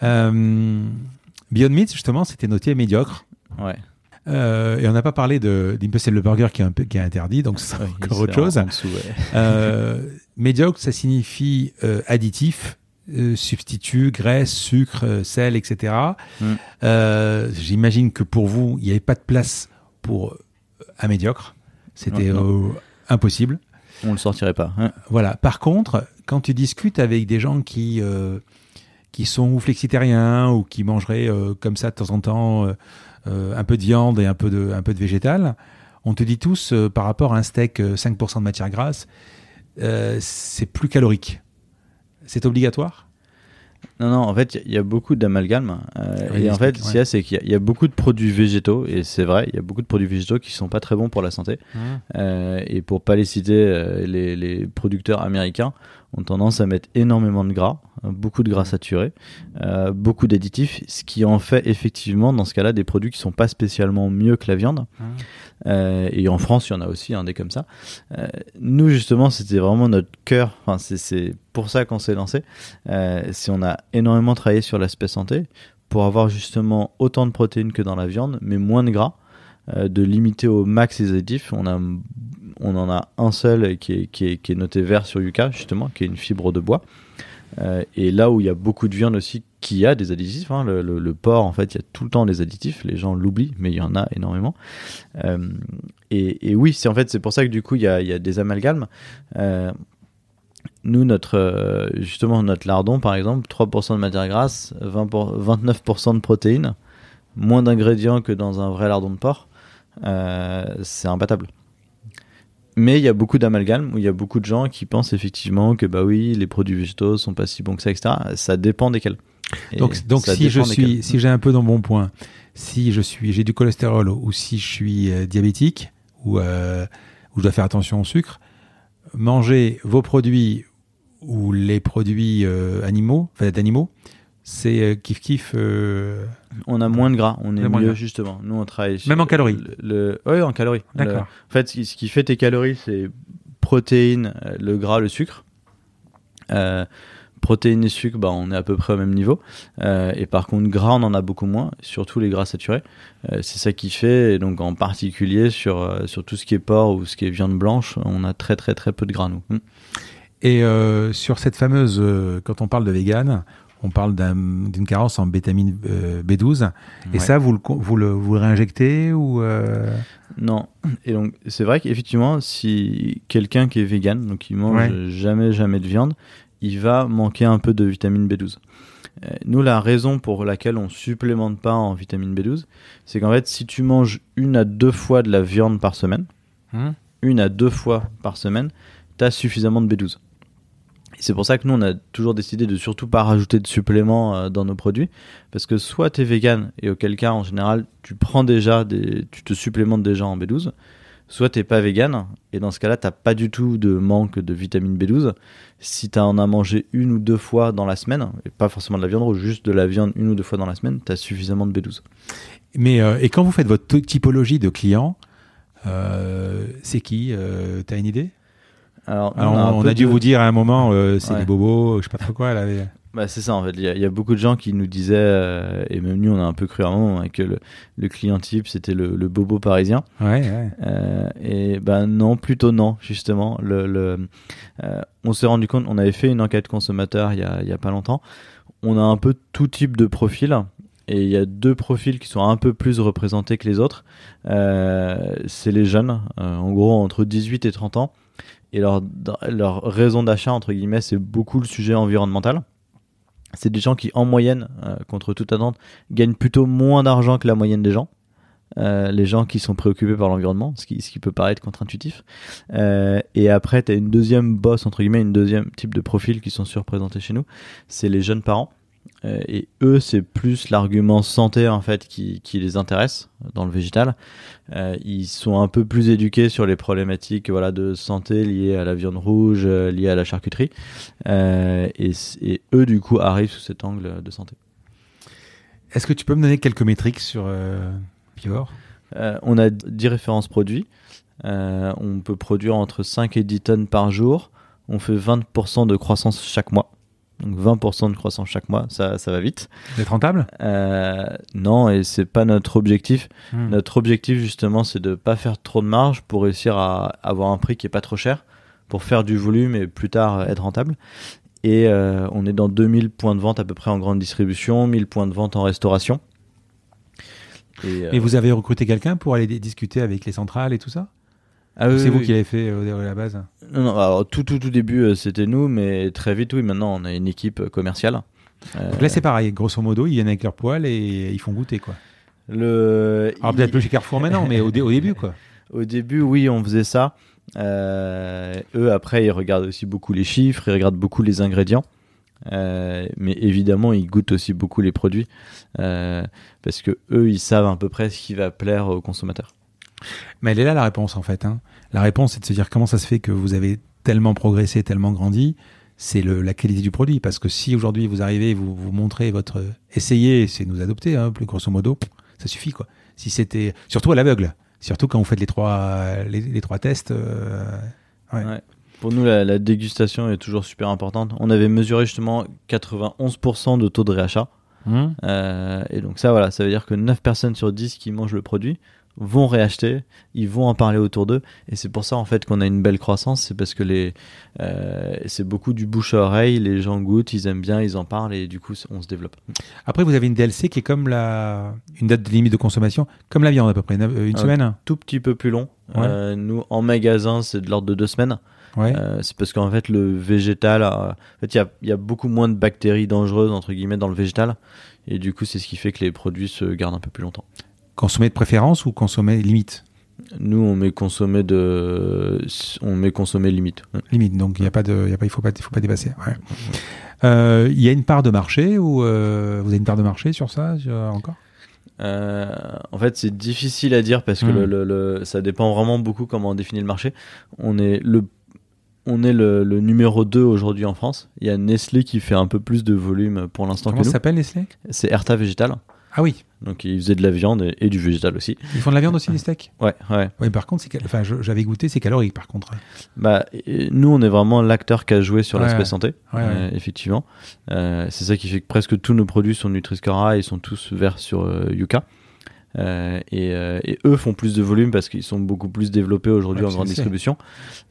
Beyond Meat, justement, c'était noté médiocre. Ouais. Euh, et on n'a pas parlé de d'Impossible Burger qui est, un peu, qui est interdit, donc c'est encore autre chose. euh, médiocre, ça signifie euh, additif, substitut, graisse, sucre, sel, etc. Mm. J'imagine que pour vous, il n'y avait pas de place pour un médiocre. C'était impossible. On le sortirait pas. Hein. Voilà. Par contre, quand tu discutes avec des gens qui qui sont ou flexitariens ou qui mangeraient comme ça de temps en temps euh, un peu de viande et un peu de, un peu de végétal, on te dit tous, euh, par rapport à un steak 5% euh, de matière grasse, c'est plus calorique. C'est obligatoire? Non, non, en fait, il y, a beaucoup d'amalgame. et en fait, ce qu'il y a, c'est qu'il y, a beaucoup de produits végétaux, et c'est vrai, il y a beaucoup de produits végétaux qui sont pas très bons pour la santé. Mmh. et pour pas les citer, les, les, producteurs américains ont tendance à mettre énormément de gras, beaucoup de gras saturés, euh, beaucoup d'additifs, ce qui en fait effectivement dans ce cas-là des produits qui sont pas spécialement mieux que la viande. Ah. Euh, et en France, il y en a aussi un des comme ça. Euh, nous justement, c'était vraiment notre cœur. Enfin, c'est pour ça qu'on s'est lancé. si on a énormément travaillé sur l'aspect santé pour avoir justement autant de protéines que dans la viande, mais moins de gras. de limiter au max les additifs. On a on en a un seul qui est, qui est, noté vert sur Yuka, justement, qui est une fibre de bois. Euh, et là où il y a beaucoup de viande aussi qui a des additifs, hein, le, porc en fait il y a tout le temps des additifs, les gens l'oublient, mais il y en a énormément. Euh, et, oui, c'est en fait c'est pour ça que du coup il y a, des amalgames. Euh, nous, notre, justement, notre lardon, par exemple, 3% de matière grasse, 20 29% de protéines, moins d'ingrédients que dans un vrai lardon de porc, c'est imbattable. Mais il y a beaucoup d'amalgames où il y a beaucoup de gens qui pensent effectivement que bah oui, les produits végétaux sont pas si bons que ça, etc. Ça dépend desquels. donc, donc si je suis, si j'ai un peu dans mon point, si je suis, j'ai du cholestérol ou si je suis euh, diabétique ou, ou je dois faire attention au sucre, manger vos produits ou les produits euh, animaux, enfin d'animaux, c'est euh, kiff kiff. Euh, on a moins de gras, on est mieux justement. Nous on travaille. Même en calories. Le, oui, en calories. D'accord. En fait, ce qui fait tes calories, c'est protéines, le gras, le sucre. protéines et sucre, bah, on est à peu près au même niveau. et par contre, gras, on en a beaucoup moins, surtout les gras saturés. c'est ça qui fait, et donc en particulier sur, sur tout ce qui est porc ou ce qui est viande blanche, on a très très très peu de gras, nous. Hmm. Et euh, sur cette fameuse, euh, quand on parle de vegan, on parle d'une carence en vitamine euh, B12. Et ça, vous le, vous le, vous réinjectez ou Non. Et donc, c'est vrai qu'effectivement, si quelqu'un qui est vegan, donc il mange jamais, jamais de viande, il va manquer un peu de vitamine B12. Nous, la raison pour laquelle on supplémente pas en vitamine B12, c'est qu'en fait, si tu manges une à deux fois de la viande par semaine, hum. une à deux fois par semaine, tu as suffisamment de B12. C'est pour ça que nous, on a toujours décidé de surtout pas rajouter de suppléments euh, dans nos produits. Parce que soit tu es vegan, et auquel cas, en général, tu prends déjà, des, tu te supplémentes déjà en B12. Soit tu pas vegan, et dans ce cas-là, tu pas du tout de manque de vitamine B12. Si tu en as mangé une ou deux fois dans la semaine, et pas forcément de la viande rouge, juste de la viande une ou deux fois dans la semaine, tu as suffisamment de B12. Mais, euh, et quand vous faites votre typologie de clients, euh, c'est qui Tu as une idée? Alors, on, a, dû vous dire à un moment, euh, c'est des bobos, je sais pas trop quoi. Bah, c'est ça en fait. Il y, a beaucoup de gens qui nous disaient, euh, et même nous on a un peu cru à un moment, hein, que le, client type c'était le, bobo parisien. Ouais, ouais. Euh, et ben non, plutôt non, justement. Le, le on s'est rendu compte, on avait fait une enquête consommateur il y a, y a pas longtemps. On a un peu tout type de profil. Et il y a deux profils qui sont un peu plus représentés que les autres. c'est les jeunes, en gros entre 18 et 30 ans et leur, raison d'achat, entre guillemets, c'est beaucoup le sujet environnemental. C'est des gens qui, en moyenne, euh, contre toute attente, gagnent plutôt moins d'argent que la moyenne des gens. Euh, les gens qui sont préoccupés par l'environnement, ce qui, peut paraître contre-intuitif. Euh, et après, tu as une deuxième bosse, entre guillemets, une deuxième type de profil qui sont surprésentés chez nous. C'est les jeunes parents et eux, c'est plus l'argument santé en fait qui, qui, les intéresse dans le végétal. Euh, ils sont un peu plus éduqués sur les problématiques voilà de santé liées à la viande rouge, euh, liées à la charcuterie. Et, et, eux, du coup, arrivent sous cet angle de santé. Est-ce que tu peux me donner quelques métriques sur Pivor On a 10 références produits. on peut produire entre 5 et 10 tonnes par jour. On fait 20% de croissance chaque mois. Donc 20% de croissance chaque mois, ça, ça va vite. D'être rentable? Euh, Non, et c'est pas notre objectif. Hmm. Notre objectif justement, c'est de pas faire trop de marge pour réussir à avoir un prix qui est pas trop cher, pour faire du volume et plus tard être rentable. Et euh, on est dans 2000 points de vente à peu près en grande distribution, 1000 points de vente en restauration. Et, et vous avez recruté quelqu'un pour aller discuter avec les centrales et tout ça? Ah c'est vous qui l'avez fait euh, à la base Non, non alors, tout, tout, tout début, euh, c'était nous, mais très vite, oui, maintenant, on a une équipe euh, commerciale. Donc là, c'est pareil, grosso modo, ils viennent avec leur poêle et ils font goûter, quoi. Le... Alors peut-être plus chez Carrefour maintenant, mais au, au, début, quoi. *laughs* Au début, oui, on faisait ça. eux, après, ils regardent aussi beaucoup les chiffres, ils regardent beaucoup les ingrédients. mais évidemment, ils goûtent aussi beaucoup les produits parce que eux, ils savent à peu près ce qui va plaire aux consommateurs. Mais elle est là la réponse en fait. Hein. La réponse c'est de se dire comment ça se fait que vous avez tellement progressé, tellement grandi. C'est la qualité du produit. Parce que si aujourd'hui vous arrivez, vous vous montrez votre. Essayez, c'est nous adopter, hein, plus grosso modo, ça suffit quoi. Si c'était. Surtout à l'aveugle. Surtout quand vous faites les trois, les, trois tests. Euh, Pour nous, la, dégustation est toujours super importante. On avait mesuré justement 91% de taux de réachat. Mmh. Euh, et donc ça, voilà, ça veut dire que 9 personnes sur 10 qui mangent le produit vont réacheter, ils vont en parler autour d'eux, et c'est pour ça en fait qu'on a une belle croissance, c'est parce que les, euh, c'est beaucoup du bouche à oreille, les gens goûtent, ils aiment bien, ils en parlent, et du coup on se développe. Après vous avez une DLC qui est comme la, une date de limite de consommation, comme la viande à peu près, une semaine. Tout petit peu plus long. nous en magasin c'est de l'ordre de deux semaines. Euh, c'est parce qu'en fait, le végétal, en fait, il y a, beaucoup moins de bactéries dangereuses entre guillemets dans le végétal, et du coup, c'est ce qui fait que les produits se gardent un peu plus longtemps. Consommer de préférence ou consommer limite Nous, on met consommer de, on met consommer limite. Limite, donc il y a pas de, y a pas, il faut pas, il faut pas dépasser. Euh, il y a une part de marché ou euh, vous avez une part de marché sur ça encore? En fait, c'est difficile à dire parce que hmm. le, ça dépend vraiment beaucoup comment on définit le marché. On est le on est le, numéro 2 aujourd'hui en France. Il y a Nestlé qui fait un peu plus de volume pour l'instant que nous. Comment s'appelle Nestlé? C'est Erta Végétal. Ah oui. Donc ils faisaient de la viande et, du végétal aussi. Ils font de la viande aussi, les steaks? Ouais, ouais. Oui, par contre, enfin, j'avais goûté, c'est calorique par contre. Bah, nous, on est vraiment l'acteur qui a joué sur l'aspect santé, euh, effectivement. Euh, c'est ça qui fait que presque tous nos produits sont Nutri-Score et sont tous verts sur euh, Yuka. Euh, euh, et, eux font plus de volume parce qu'ils sont beaucoup plus développés aujourd'hui en grande distribution.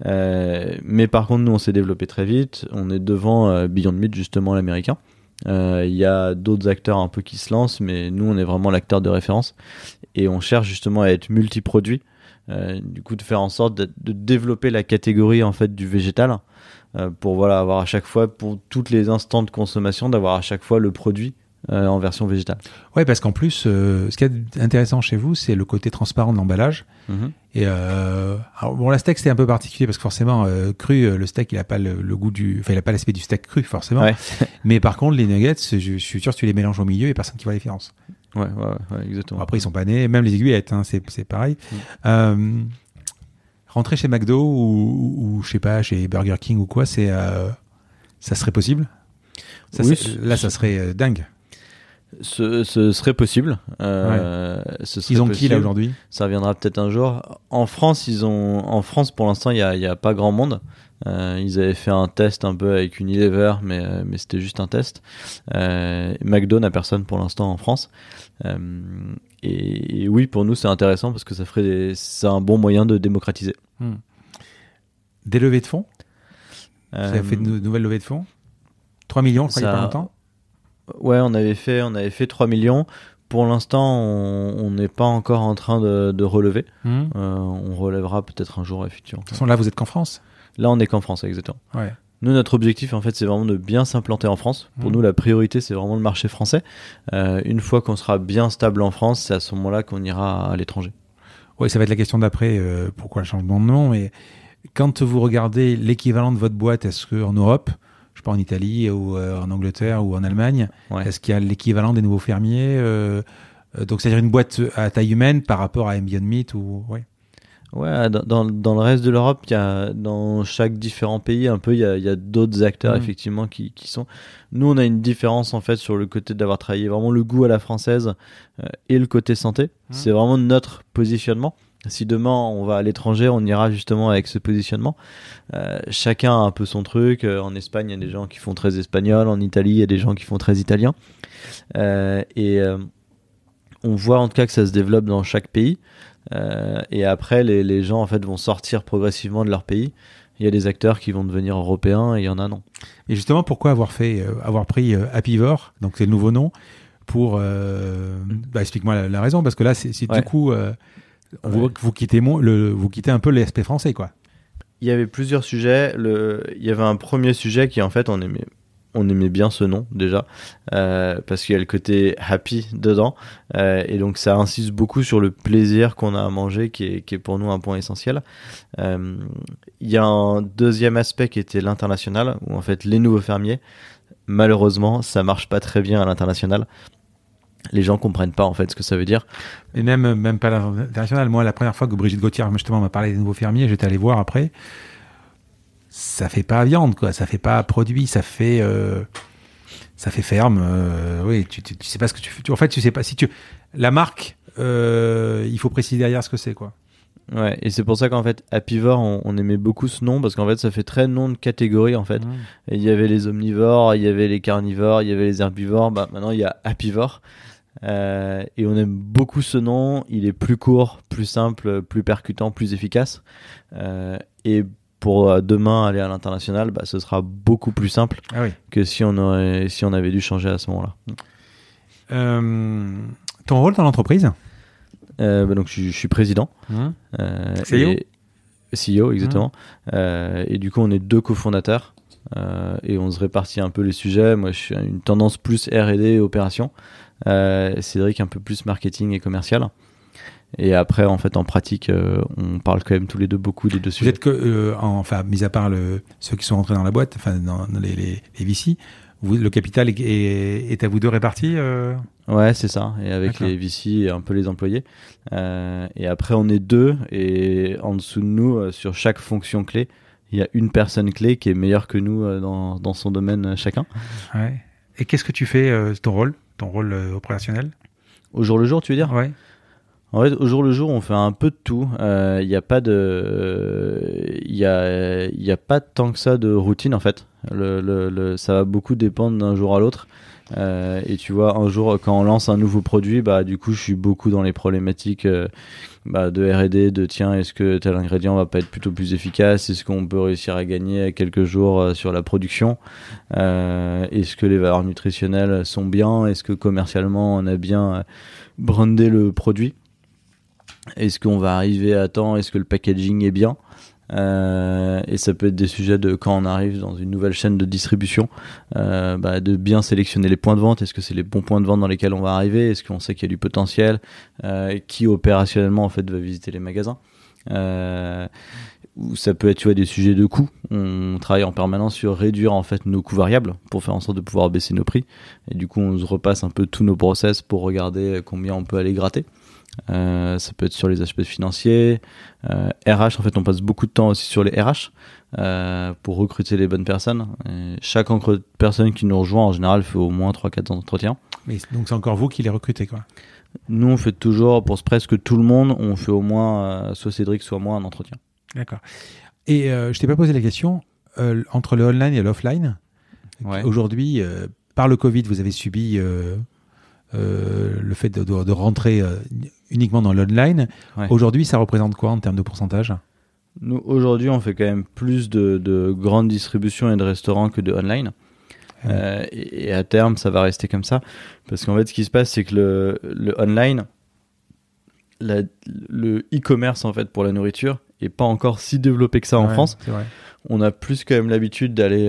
Euh, mais par contre, nous, on s'est développé très vite. On est devant Beyond Meat, justement, l'américain. Il y a d'autres acteurs un peu qui se lancent, mais nous, on est vraiment l'acteur de référence. Et on cherche justement à être multi-produit. du coup, de faire en sorte de, développer la catégorie en fait du végétal pour voilà avoir à chaque fois pour toutes les instants de consommation d'avoir à chaque fois le produit euh, en version végétale. Ouais, parce qu'en plus, euh, ce qui est intéressant chez vous, c'est le côté transparent de l'emballage. Mhm. Et euh, bon, la steak c'est un peu particulier parce que forcément cru, le steak il a pas le, goût du, enfin il a pas l'aspect du steak cru forcément. *laughs* Mais par contre, les nuggets, je, suis sûr que tu les mélanges au milieu, et personne qui voit la différence. Ouais, ouais, exactement. après ils sont pas nés, même les aiguillettes, hein, c'est pareil. Mm. rentrer chez McDo ou, ou, je sais pas chez Burger King ou quoi, c'est ça serait possible? là, ça serait dingue. Ce, serait possible. Euh, ils ont qui là aujourd'hui? Ça reviendra peut-être un jour. En France, ils ont, en France pour l'instant, il n'y a, pas grand monde. Euh, ils avaient fait un test un peu avec Unilever, mais, euh, mais c'était juste un test. McDo n'a personne pour l'instant en France. Et, oui, pour nous, c'est intéressant parce que ça ferait c'est un bon moyen de démocratiser. Hmm. Des levées de fonds? Vous avez fait de nouvelles levées de fonds? 3 millions, je crois, il n'y a pas longtemps? Ouais, on avait fait, on avait fait 3 millions. Pour l'instant, on n'est pas encore en train de, relever. Hmm. Euh, on relèvera peut-être un jour, effectivement. De toute façon, là, vous êtes qu'en France Là, on est qu'en France, exactement. Ouais. Nous, notre objectif, en fait, c'est vraiment de bien s'implanter en France. Pour hmm. nous, la priorité, c'est vraiment le marché français. Euh, une fois qu'on sera bien stable en France, c'est à ce moment-là qu'on ira à l'étranger. Oui, ça va être la question d'après. Euh, pourquoi le changement de nom Mais quand vous regardez l'équivalent de votre boîte, est-ce qu'en Europe, pas, en Italie ou euh, en Angleterre ou en Allemagne Est-ce qu'il y a l'équivalent des nouveaux fermiers euh, euh, Donc, c'est-à-dire une boîte à taille humaine par rapport à Ambient Meat ou ouais. Ouais, dans, dans, le reste de l'Europe, il y a dans chaque différent pays un peu, il y a, a d'autres acteurs mmh. effectivement qui, qui, sont. Nous, on a une différence en fait sur le côté d'avoir travaillé vraiment le goût à la française et le côté santé. Mmh. C'est vraiment notre positionnement. Si demain on va à l'étranger, on ira justement avec ce positionnement. Euh, chacun a un peu son truc. Euh, en Espagne, il y a des gens qui font très espagnol. En Italie, il y a des gens qui font très italien. Euh, et on voit en tout cas que ça se développe dans chaque pays. et après, les, les, gens en fait vont sortir progressivement de leur pays. Il y a des acteurs qui vont devenir européens et il y en a non. Et justement, pourquoi avoir fait, avoir pris Happyvore, donc c'est le nouveau nom, pour bah, explique-moi la, raison parce que là, c'est du coup vous, quittez, le, vous quittez un peu l'aspect français, quoi. Il y avait plusieurs sujets. Le, il y avait un premier sujet qui, en fait, on aimait, on aimait bien ce nom déjà, euh, parce qu'il y a le côté happy dedans. Euh, et donc, ça insiste beaucoup sur le plaisir qu'on a à manger, qui est, qui est, pour nous un point essentiel. Euh, il y a un deuxième aspect qui était l'international, où en fait, les nouveaux fermiers, malheureusement, ça marche pas très bien à l'international les gens comprennent pas en fait ce que ça veut dire. Et même même pas l'international. Moi, la première fois que Brigitte Gauthier justement m'a parlé des nouveaux fermiers, j'étais allé voir après. Ça fait pas viande quoi, ça fait pas produit, ça fait euh, ça fait ferme. Euh, oui, tu, tu, sais pas ce que tu fais. En fait, tu sais pas si tu la marque. Euh, il faut préciser derrière ce que c'est quoi. Ouais, et c'est pour ça qu'en fait, Happyvore, on, aimait beaucoup ce nom parce qu'en fait, ça fait très nom de catégorie en fait. Mmh. Il y avait les omnivores, il y avait les carnivores, il y avait les herbivores. Bah, maintenant, il y a Happyvore. et on aime beaucoup ce nom. Il est plus court, plus simple, plus percutant, plus efficace. et pour demain aller à l'international, bah, ce sera beaucoup plus simple ah que si on, aurait, si on avait dû changer à ce moment-là. ton rôle dans l'entreprise? Bah, donc je, suis président. Mmh. CEO CEO, exactement. Euh, et du coup, on est deux cofondateurs euh, et on se répartit un peu les sujets. Moi, je suis une tendance plus R&D opération. Euh, Cédric un peu plus marketing et commercial. Et après, en fait, en pratique, on parle quand même tous les deux beaucoup des deux sujets. Vous êtes que, enfin, mis à part le, ceux qui sont rentrés dans la boîte, enfin, dans, les, les, les VC, le capital est, à vous deux répartis euh Ouais, c'est ça. Et avec les VC et un peu les employés. Euh, et après, on est deux. Et en dessous de nous, euh, sur chaque fonction clé, il y a une personne clé qui est meilleure que nous dans, dans son domaine chacun. Ouais. Et qu'est-ce que tu fais, ton rôle, ton rôle opérationnel? Au jour le jour, tu veux dire? Ouais. En fait, au jour le jour, on fait un peu de tout. Il euh, n'y a pas de, il y a, y a pas tant que ça de routine en fait. Le, le, ça va beaucoup dépendre d'un jour à l'autre. Euh, et tu vois, un jour, quand on lance un nouveau produit, bah du coup, je suis beaucoup dans les problématiques euh, bah, de R&D, de tiens, est-ce que tel ingrédient va pas être plutôt plus efficace? Est-ce qu'on peut réussir à gagner quelques jours sur la production? Est-ce que les valeurs nutritionnelles sont bien? Est-ce que commercialement, on a bien brandé le produit? Est-ce qu'on va arriver à temps? Est-ce que le packaging est bien? Euh, et ça peut être des sujets de quand on arrive dans une nouvelle chaîne de distribution, euh, bah, de bien sélectionner les points de vente. Est-ce que c'est les bons points de vente dans lesquels on va arriver? Est-ce qu'on sait qu'il y a du potentiel? Euh, Qui opérationnellement en fait va visiter les magasins? Ou ça peut être des sujets de coûts. On travaille en permanence sur réduire en fait nos coûts variables pour faire en sorte de pouvoir baisser nos prix. Et du coup, on se repasse un peu tous nos process pour regarder combien on peut aller gratter. Euh, ça peut être sur les aspects financiers. Euh, RH, en fait, on passe beaucoup de temps aussi sur les RH euh, pour recruter les bonnes personnes. chaque personne qui nous rejoint, en général, fait au moins 3-4 entretiens. Mais donc, c'est encore vous qui les recrutez, quoi Nous, on fait toujours, pour presque tout le monde, on fait au moins, soit Cédric, soit moi, un entretien. D'accord. Et je t'ai pas posé la question, entre le online et l'offline, aujourd'hui, par le Covid, vous avez subi euh, le fait de, de, rentrer euh, uniquement dans l'online. Aujourd'hui, ça représente quoi en termes de pourcentage? Nous, aujourd'hui, on fait quand même plus de, de grandes distributions et de restaurants que de online. Euh, et, à terme, ça va rester comme ça. Parce qu'en fait, ce qui se passe, c'est que le, le online, la, le e-commerce, en fait, pour la nourriture, est pas encore si développé que ça en France. On a plus quand même l'habitude d'aller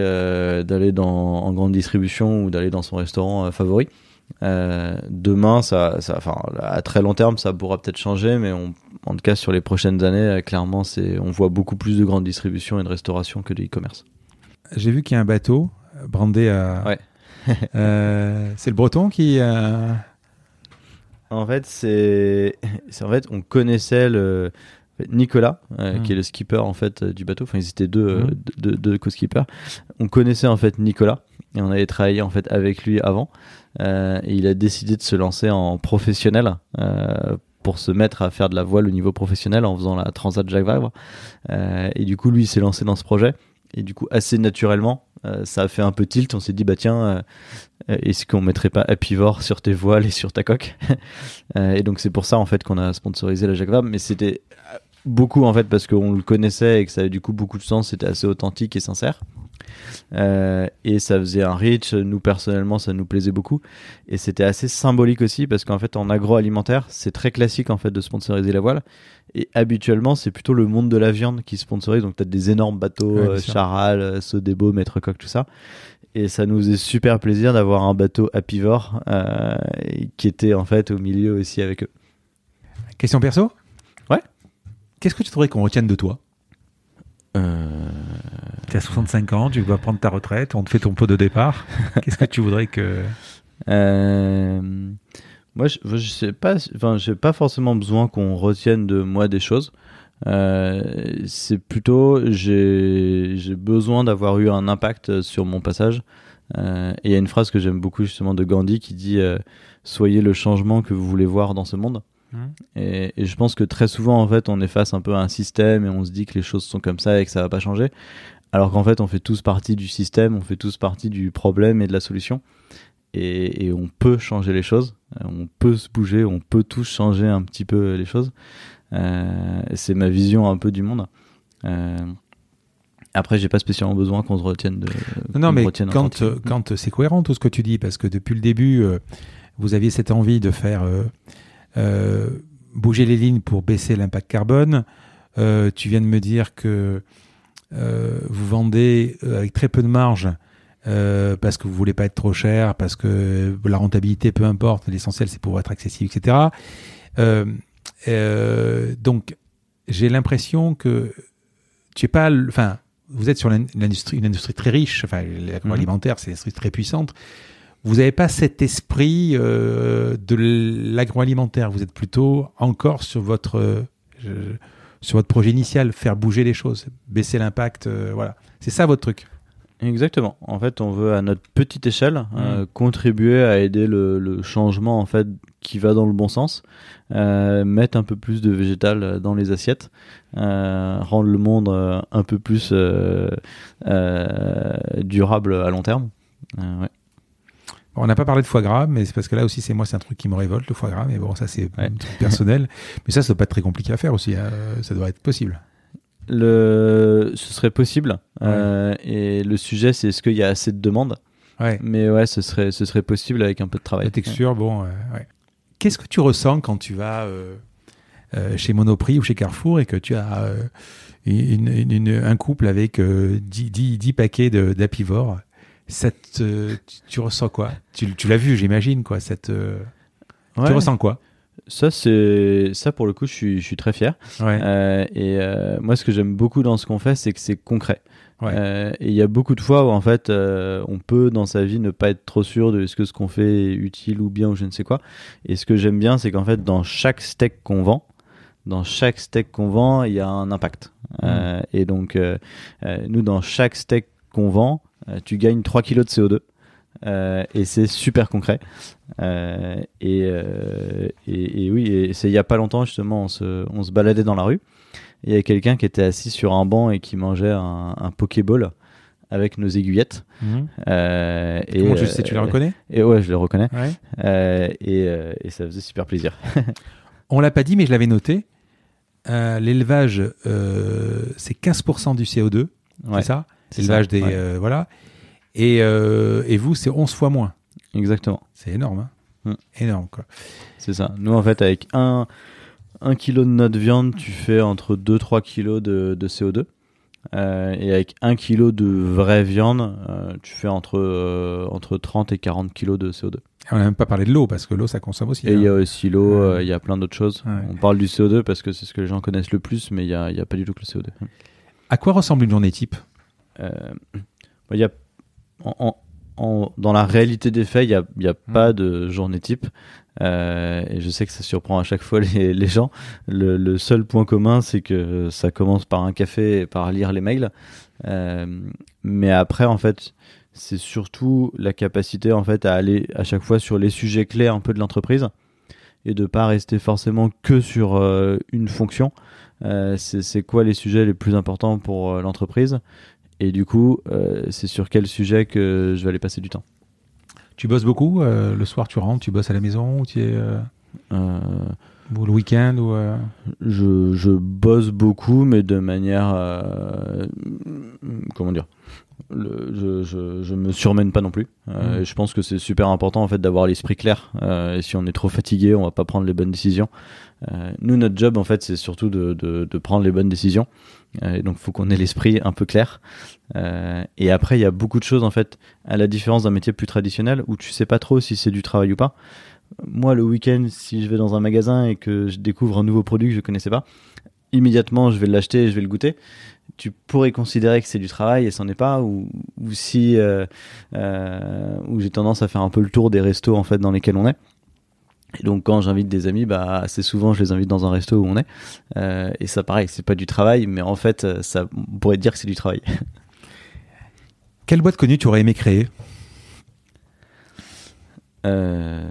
d'aller dans en grande distribution ou d'aller dans son restaurant favori. Euh, demain, ça, ça, enfin, à très long terme, ça pourra peut-être changer, mais on, en tout cas sur les prochaines années, euh, clairement, c'est, on voit beaucoup plus de grandes distributions et de restauration que de e-commerce. J'ai vu qu'il y a un bateau brandé à. Ouais. *laughs* euh, c'est le Breton qui. En fait, c'est, en fait, on connaissait le. Nicolas, euh, qui est le skipper en fait du bateau. Enfin, ils étaient deux, mmh. deux, deux co-skippers. On connaissait en fait Nicolas et on avait travaillé en fait avec lui avant. Euh, et il a décidé de se lancer en professionnel euh, pour se mettre à faire de la voile au niveau professionnel en faisant la Transat Jacques Vabre. Euh, et du coup, lui, il s'est lancé dans ce projet. Et du coup, assez naturellement, ça a fait un peu tilt. On s'est dit, bah tiens, est-ce qu'on mettrait pas Apivore sur tes voiles et sur ta coque? *laughs* Et donc, c'est pour ça, en fait, qu'on a sponsorisé la Jacques Vabre. Mais c'était beaucoup, en fait, parce qu'on le connaissait et que ça avait du coup beaucoup de sens. C'était assez authentique et sincère. Euh, et ça faisait un reach. Nous, personnellement, ça nous plaisait beaucoup. Et c'était assez symbolique aussi parce qu'en fait, en agroalimentaire, c'est très classique en fait de sponsoriser la voile. Et habituellement, c'est plutôt le monde de la viande qui sponsorise. Donc, tu as des énormes bateaux, ouais, euh, Charal, euh, Sodebo, Maître Coq, tout ça. Et ça nous faisait super plaisir d'avoir un bateau apivore euh, qui était en fait au milieu aussi avec eux. Question perso? Ouais. Qu'est-ce que tu voudrais qu'on retienne de toi? Euh... Tu as 65 ans, tu vas prendre ta retraite, on te fait ton pot de départ. *laughs* Qu'est-ce que tu voudrais que. Euh... Moi, je, je sais pas, enfin, j'ai pas forcément besoin qu'on retienne de moi des choses. Euh, c'est plutôt, j'ai besoin d'avoir eu un impact sur mon passage. Euh, et il y a une phrase que j'aime beaucoup justement de Gandhi qui dit Soyez le changement que vous voulez voir dans ce monde. Mmh. Et, je pense que très souvent, en fait, on est face un peu à un système et on se dit que les choses sont comme ça et que ça va pas changer. Alors qu'en fait, on fait tous partie du système, on fait tous partie du problème et de la solution. et, on peut changer les choses, on peut se bouger, on peut tous changer un petit peu les choses. c'est ma vision un peu du monde. Après, j'ai pas spécialement besoin qu'on se retienne de. Non, mais quand, quand c'est cohérent tout ce que tu dis, parce que depuis le début, vous aviez cette envie de faire bouger les lignes pour baisser l'impact carbone. Euh, tu viens de me dire que euh, vous vendez euh, avec très peu de marge parce que vous voulez pas être trop cher, parce que la rentabilité, peu importe, l'essentiel c'est pour être accessible, etc. donc, j'ai l'impression que tu es pas, enfin, vous êtes sur l'industrie, une industrie très riche, enfin, l'agroalimentaire, c'est une industrie très puissante vous n'avez pas cet esprit euh, de l'agroalimentaire. Vous êtes plutôt encore sur votre, euh, sur votre projet initial, faire bouger les choses, baisser l'impact. Euh, voilà. C'est ça votre truc? Exactement. En fait, on veut à notre petite échelle mmh. contribuer à aider le, changement en fait qui va dans le bon sens, mettre un peu plus de végétal dans les assiettes, rendre le monde un peu plus durable à long terme. Ouais. On n'a pas parlé de foie gras, mais c'est parce que là aussi, c'est moi, c'est un truc qui me révolte, le foie gras. Mais bon, ça, c'est personnel. *laughs* mais ça, ça doit pas être très compliqué à faire aussi. Hein. Ça doit être possible. Le... Ce serait possible. Euh, et le sujet, c'est est-ce qu'il y a assez de demandes? Ouais. Mais ouais, ce serait, ce serait possible avec un peu de travail. La texture, bon, ouais. Qu'est-ce que tu ressens quand tu vas euh, euh, chez Monoprix ou chez Carrefour et que tu as un couple avec 10, 10 paquets d'apivores cette, tu, ressens quoi? Tu, tu l'as vu, j'imagine, quoi. Cette, Tu ressens quoi? Ça, c'est ça pour le coup, je suis, je suis très fier. Euh, et euh, moi, ce que j'aime beaucoup dans ce qu'on fait, c'est que c'est concret. Euh, et il y a beaucoup de fois où en fait, on peut dans sa vie ne pas être trop sûr de ce que ce qu'on fait est utile ou bien ou je ne sais quoi. Et ce que j'aime bien, c'est qu'en fait, dans chaque steak qu'on vend, dans chaque steak qu'on vend, il y a un impact. Mmh. et donc, nous, dans chaque steak qu'on vend, euh, tu gagnes 3 kilos de CO2. Euh, et c'est super concret. Euh, et, et, oui, il n'y a pas longtemps, justement, on se, on se baladait dans la rue. Il y avait quelqu'un qui était assis sur un banc et qui mangeait un, un Pokéball avec nos aiguillettes. Mhm. et, Comment tu sais, tu les reconnais? Et ouais, je les reconnais. et, et, ça faisait super plaisir. *laughs* On l'a pas dit, mais je l'avais noté. L'élevage, c'est 15% du CO2, c'est ça? C'est l'âge des. Euh, voilà. Et, euh, et vous, c'est 11 fois moins. Exactement. C'est énorme. Hein mm. Énorme, quoi. C'est ça. Nous, en fait, avec 1 un kilo de notre viande, tu fais entre 2-3 kilos de, de CO2. Euh, et avec 1 kilo de vraie viande, tu fais entre, entre 30 et 40 kilos de CO2. On n'a même pas parlé de l'eau, parce que l'eau, ça consomme aussi. Et il y a hein. aussi l'eau, il y a plein d'autres choses. On parle du CO2 parce que c'est ce que les gens connaissent le plus, mais il n'y a, y a pas du tout que le CO2. À quoi ressemble une journée type? Il y a, en, dans la réalité des faits, il n'y a, y a hmm. pas de journée type. Euh, et je sais que ça surprend à chaque fois les, les gens. Le, le, seul point commun, c'est que ça commence par un café et par lire les mails. Euh, mais après, en fait, c'est surtout la capacité en fait à aller à chaque fois sur les sujets clés un peu de l'entreprise et de pas rester forcément que sur euh, une fonction. Euh, c'est quoi les sujets les plus importants pour euh, l'entreprise? Et du coup, euh, c'est sur quel sujet que je vais aller passer du temps. Tu bosses beaucoup euh, Le soir, tu rentres, tu bosses à la maison ou tu es. Euh, ou le week-end ou je, je, bosse beaucoup, mais de manière. comment dire je, je, je, me surmène pas non plus. Mmh. je pense que c'est super important en fait d'avoir l'esprit clair. et si on est trop fatigué, on va pas prendre les bonnes décisions. nous, notre job en fait, c'est surtout de, de, de, prendre les bonnes décisions. Euh, donc, faut qu'on ait l'esprit un peu clair. Euh, et après, il y a beaucoup de choses en fait, à la différence d'un métier plus traditionnel où tu sais pas trop si c'est du travail ou pas. Moi, le week-end, si je vais dans un magasin et que je découvre un nouveau produit que je connaissais pas, immédiatement, je vais l'acheter et je vais le goûter. Tu pourrais considérer que c'est du travail et c'en est pas, ou, ou si, euh, euh, j'ai tendance à faire un peu le tour des restos en fait dans lesquels on est. Et donc quand j'invite des amis, bah assez souvent je les invite dans un resto où on est. Euh, et ça pareil, c'est pas du travail, mais en fait ça on pourrait dire que c'est du travail. *laughs* Quelle boîte connue tu aurais aimé créer? Euh...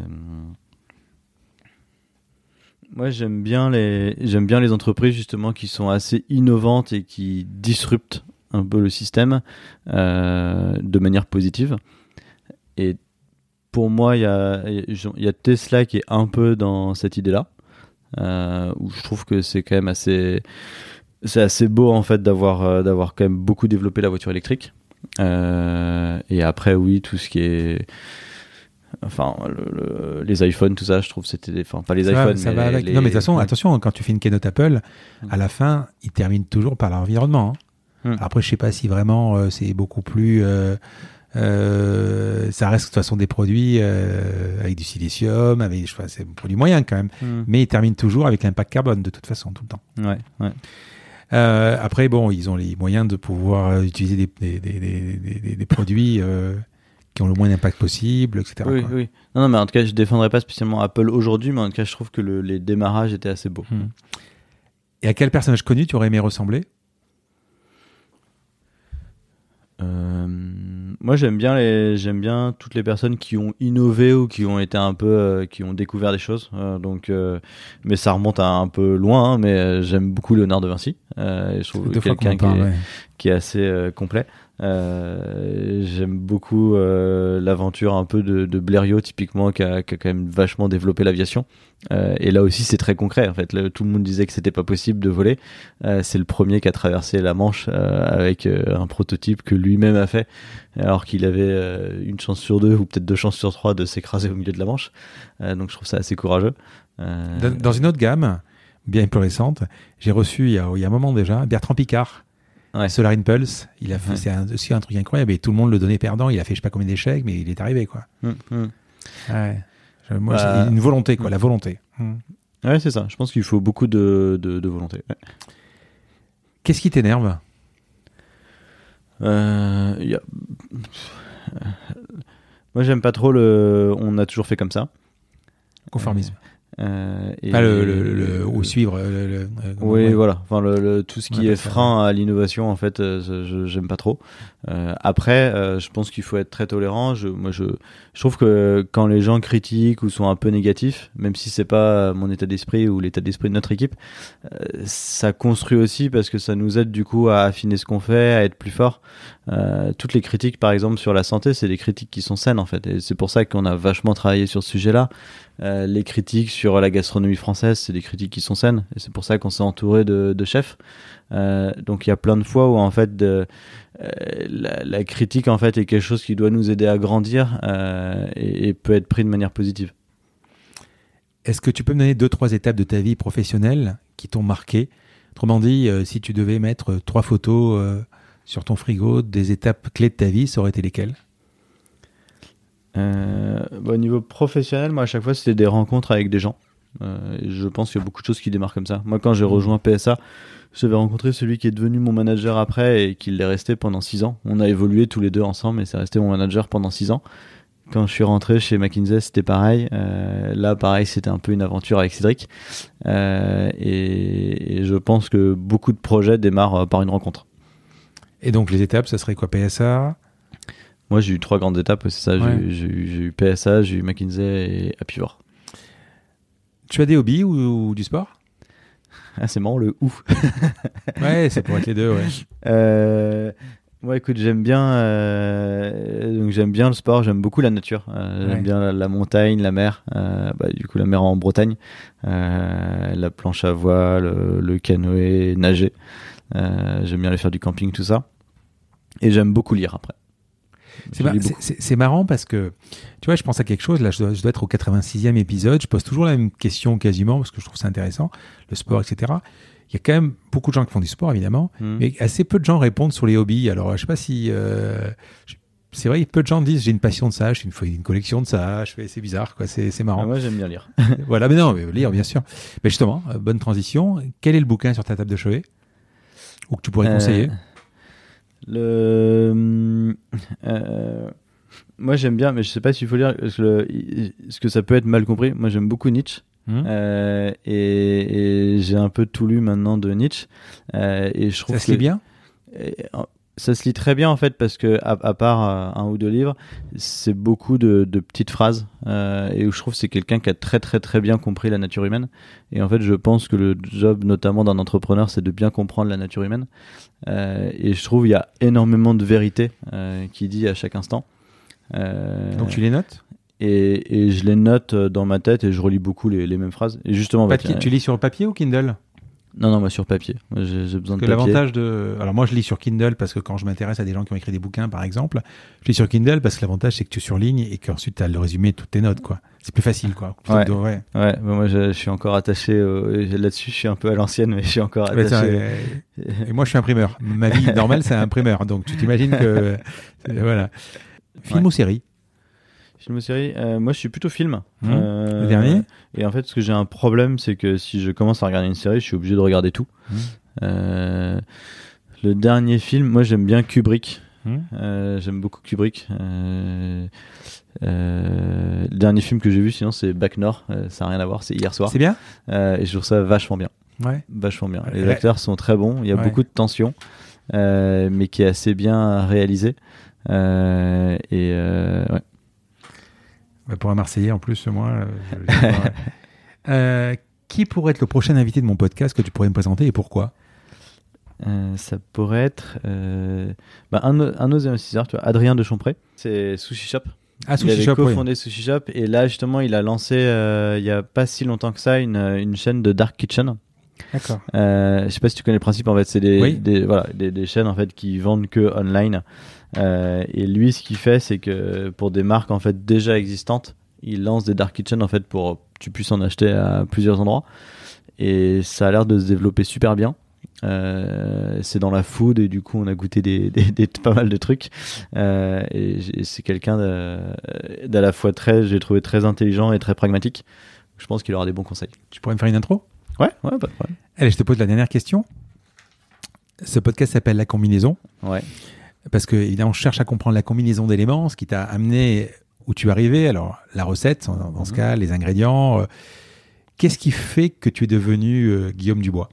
Moi j'aime bien les j'aime bien les entreprises justement qui sont assez innovantes et qui disruptent un peu le système euh, de manière positive. Et pour moi, il y a, y a Tesla qui est un peu dans cette idée-là, où je trouve que c'est quand même assez, c'est assez beau en fait d'avoir d'avoir quand même beaucoup développé la voiture électrique. et après, oui, tout ce qui est enfin les iPhones tout ça je trouve c'était enfin pas les iPhones ça va avec. non mais de toute façon attention quand tu fais une keynote Apple mm. à la fin ils terminent toujours par l'environnement hein. mm. après je sais pas si vraiment euh, c'est beaucoup plus euh, euh, ça reste de toute façon des produits avec du silicium avec je c'est un produit moyen quand même mm. mais ils terminent toujours avec l'impact carbone de toute façon tout le temps ouais, ouais. après bon ils ont les moyens de pouvoir utiliser des, des, des, des produits qui ont le moins d'impact possible, etc. Oui, oui. Non, non, mais en tout cas, je défendrais pas spécialement Apple aujourd'hui, mais en tout cas, je trouve que le, les démarrages étaient assez beaux. Hmm. Et à quel personnage connu tu aurais aimé ressembler? Euh, moi j'aime bien les j'aime bien toutes les personnes qui ont innové ou qui ont été un peu euh, qui ont découvert des choses. Euh, donc mais ça remonte à un peu loin hein, mais j'aime beaucoup Léonard de Vinci. Je trouve quelqu'un qui, qui, est assez complet euh, j'aime beaucoup euh, l'aventure un peu de, de Blériot typiquement qui a, quand même vachement développé l'aviation. Euh, et là aussi c'est très concret en fait. tout le monde disait que c'était pas possible de voler. c'est le premier qui a traversé la Manche avec un prototype que lui-même a fait, alors qu'il avait une chance sur deux ou peut-être deux chances sur trois de s'écraser au milieu de la Manche. donc je trouve ça assez courageux. Dans, une autre gamme, bien plus récente, j'ai reçu il y, a, il y a un moment déjà Bertrand Picard Ouais. Solar Impulse, il a fait, c'est aussi un truc incroyable et tout le monde le donnait perdant. Il a fait je sais pas combien d'échecs, mais il est arrivé quoi. Hum, hum. Ouais. Moi, bah, une volonté quoi, hum. la volonté. Ouais, c'est ça. Je pense qu'il faut beaucoup de, de, de volonté. Qu'est-ce qui t'énerve? Euh, y a... Moi, j'aime pas trop le. On a toujours fait comme ça. Conformisme. Euh, et pas le, le, ou suivre. Le, oui, voilà. Enfin, le, tout ce qui est frein à l'innovation, en fait, euh, j'aime pas trop. Euh, après, euh, je pense qu'il faut être très tolérant. Je, moi, je, je trouve que quand les gens critiquent ou sont un peu négatifs, même si c'est pas mon état d'esprit ou l'état d'esprit de notre équipe, euh, ça construit aussi parce que ça nous aide du coup à affiner ce qu'on fait, à être plus fort. toutes les critiques, par exemple, sur la santé, c'est des critiques qui sont saines en fait, et c'est pour ça qu'on a vachement travaillé sur ce sujet-là. Euh, les critiques sur la gastronomie française, c'est des critiques qui sont saines, et c'est pour ça qu'on s'est entouré de, chefs. Euh, donc il y a plein de fois où en fait euh, la, critique en fait est quelque chose qui doit nous aider à grandir et, et, peut être pris de manière positive. Est-ce que tu peux me donner deux trois étapes de ta vie professionnelle qui t'ont marqué? Autrement dit, si tu devais mettre trois photos sur ton frigo des étapes clés de ta vie, ça aurait été lesquelles? Bah, au niveau professionnel, moi à chaque fois c'était des rencontres avec des gens. Euh, je pense qu'il y a beaucoup de choses qui démarrent comme ça. Moi quand j'ai rejoint PSA, j'avais rencontré celui qui est devenu mon manager après et qui l'est resté pendant 6 ans. On a évolué tous les deux ensemble et c'est resté mon manager pendant 6 ans. Quand je suis rentré chez McKinsey, c'était pareil. Euh, là, pareil, c'était un peu une aventure avec Cédric. Euh, et, et, je pense que beaucoup de projets démarrent euh, par une rencontre. Et donc les étapes, ça serait quoi PSA moi, j'ai eu trois grandes étapes, c'est ça. J'ai eu PSA, j'ai eu McKinsey et Apivor. Tu as des hobbies ou, du sport? Ah, C'est marrant le ou. *laughs* ouais, c'est pour être les deux, ouais. Euh, moi, écoute, j'aime bien, euh, donc j'aime bien le sport, j'aime beaucoup la nature, euh, j'aime bien la, montagne, la mer, bah, du coup la mer en Bretagne, la planche à voile, le, le canoë, nager. j'aime bien aller faire du camping, tout ça. Et j'aime beaucoup lire après. C'est marrant parce que, tu vois, je pense à quelque chose, là, je dois, être au 86e épisode, je pose toujours la même question quasiment parce que je trouve ça intéressant, le sport, etc. Il y a quand même beaucoup de gens qui font du sport, évidemment, mmh. mais assez peu de gens répondent sur les hobbies. Alors, je sais pas si. Euh, c'est vrai, peu de gens disent j'ai une passion de ça, j'ai une, une collection de ça, c'est bizarre, quoi, c'est marrant. Ah, moi, j'aime bien lire. *laughs* voilà, mais non, mais lire, bien sûr. Mais justement, euh, bonne transition. Quel est le bouquin sur ta table de chevet? Ou que tu pourrais euh, conseiller? Le, euh, moi j'aime bien, mais je sais pas s'il faut lire ce que ça peut être mal compris. Moi j'aime beaucoup Nietzsche. Mmh. Euh, et, j'ai un peu tout lu maintenant de Nietzsche. Euh, et je trouve ça se lit bien? Ça se lit très bien en fait parce que à, part euh, un ou deux livres, c'est beaucoup de, de, petites phrases euh, et où je trouve c'est quelqu'un qui a très très très bien compris la nature humaine. Et en fait, je pense que le job notamment d'un entrepreneur, c'est de bien comprendre la nature humaine. Euh, et je trouve il y a énormément de vérité qui dit à chaque instant. Donc tu les notes? et, je les note dans ma tête et je relis beaucoup les, mêmes phrases. Et justement, bah, tu lis sur papier ou Kindle? Non, non, moi sur papier. J'ai besoin de papier. L'avantage de. Alors moi je lis sur Kindle parce que quand je m'intéresse à des gens qui ont écrit des bouquins par exemple, je lis sur Kindle parce que l'avantage c'est que tu surlignes et qu'ensuite tu as le résumé de toutes tes notes quoi. C'est plus facile quoi. Ouais. ouais. moi je, suis encore attaché là-dessus, je suis un peu à l'ancienne mais je suis encore attaché. et moi je suis imprimeur. Ma vie normale c'est imprimeur donc tu t'imagines que. *laughs* voilà. Film ou série? Film ou série euh, Moi, je suis plutôt film. Mmh. Euh, le dernier Et en fait, ce que j'ai un problème, c'est que si je commence à regarder une série, je suis obligé de regarder tout. Mmh. Euh, le dernier film, moi, j'aime bien Kubrick. Mmh. j'aime beaucoup Kubrick. le dernier film que j'ai vu, sinon, c'est Back North. ça n'a rien à voir, c'est hier soir. C'est bien Et je trouve ça vachement bien. Ouais. Vachement bien. Les acteurs sont très bons. Il y a beaucoup de tension, mais qui est assez bien réalisé. et ouais. Bah, pour un Marseillais, en plus, moi. Euh, *laughs* euh, qui pourrait être le prochain invité de mon podcast que tu pourrais me présenter et pourquoi? Euh, ça pourrait être bah, un, un de nos investisseurs, tu vois, Adrien de Champré. C'est Sushi Shop. Ah, Sushi il avait Shop, cofondé Sushi Shop et là justement il a lancé il y a pas si longtemps que ça une, une chaîne de dark kitchen. D'accord. je sais pas si tu connais le principe en fait, c'est des, des, voilà, des, des, chaînes en fait qui vendent que online. Euh, et lui, ce qu'il fait, c'est que pour des marques en fait déjà existantes, il lance des dark kitchen en fait pour que tu puisses en acheter à plusieurs endroits. Et ça a l'air de se développer super bien. Euh, c'est dans la food et du coup on a goûté des, *laughs* des, pas mal de trucs. Euh, et c'est quelqu'un d'à la fois très j'ai trouvé très intelligent et très pragmatique. Je pense qu'il aura des bons conseils. Tu pourrais me faire une intro? Ouais ouais pas de problème. Allez je te pose la dernière question. Ce podcast s'appelle la combinaison. Ouais parce que évidemment, on cherche à comprendre la combinaison d'éléments, ce qui t'a amené où tu es arrivé. Alors, la recette, dans, ce mhm. cas, les ingrédients. Euh, qu'est-ce qui fait que tu es devenu euh, Guillaume Dubois?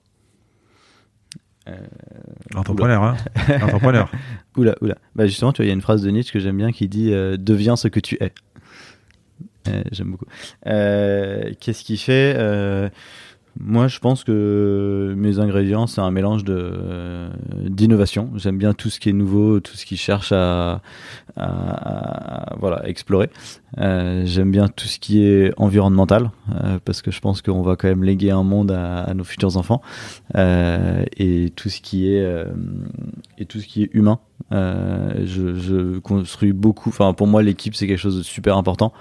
Euh, L'entrepreneur, hein L'entrepreneur. *laughs* oula, oula. Bah justement, tu vois, il y a une phrase de Nietzsche que j'aime bien qui dit Deviens ce que tu es. j'aime beaucoup. Qu'est-ce qui fait moi, je pense que mes ingrédients, c'est un mélange de d'innovation. J'aime bien tout ce qui est nouveau, tout ce qui cherche à, voilà explorer. Euh, j'aime bien tout ce qui est environnemental euh, parce que je pense qu'on va quand même léguer un monde à, nos futurs enfants euh, et tout ce qui est et tout ce qui est humain. Je, construis beaucoup. Enfin, pour moi, l'équipe c'est quelque chose de super important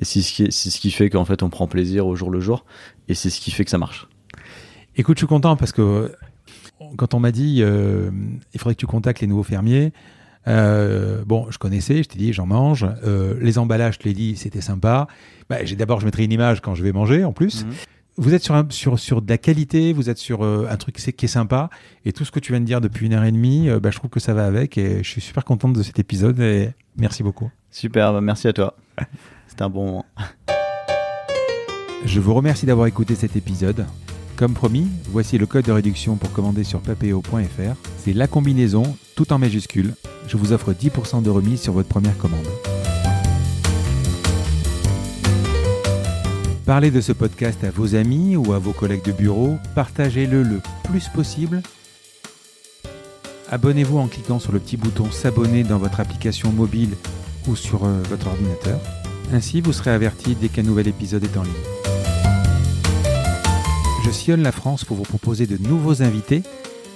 et c'est ce qui ce qui fait qu'en fait on prend plaisir au jour le jour et c'est ce qui fait que ça marche. Écoute, je suis content parce que quand on m'a dit euh, il faudrait que tu contactes les nouveaux fermiers, euh, bon, je connaissais, je t'ai dit j'en mange. Euh, les emballages, je te l'ai dit, c'était sympa. Bah, j'ai d'abord, je mettrai une image quand je vais manger en plus. Mhm. Vous êtes sur, sur, sur de la qualité, vous êtes sur un truc qui est sympa. Et tout ce que tu viens de dire depuis une heure et demie, bah, je trouve que ça va avec. Et je suis super contente de cet épisode. Et merci beaucoup. Super, bah, merci à toi. C'était un bon moment. Je vous remercie d'avoir écouté cet épisode. Comme promis, voici le code de réduction pour commander sur papeo.fr. C'est la combinaison, tout en majuscule. Je vous offre 10% de remise sur votre première commande. Parlez de ce podcast à vos amis ou à vos collègues de bureau. Partagez-le le plus possible. Abonnez-vous en cliquant sur le petit bouton s'abonner dans votre application mobile ou sur euh, votre ordinateur. Ainsi, vous serez averti dès qu'un nouvel épisode est en ligne. Je sillonne la France pour vous proposer de nouveaux invités.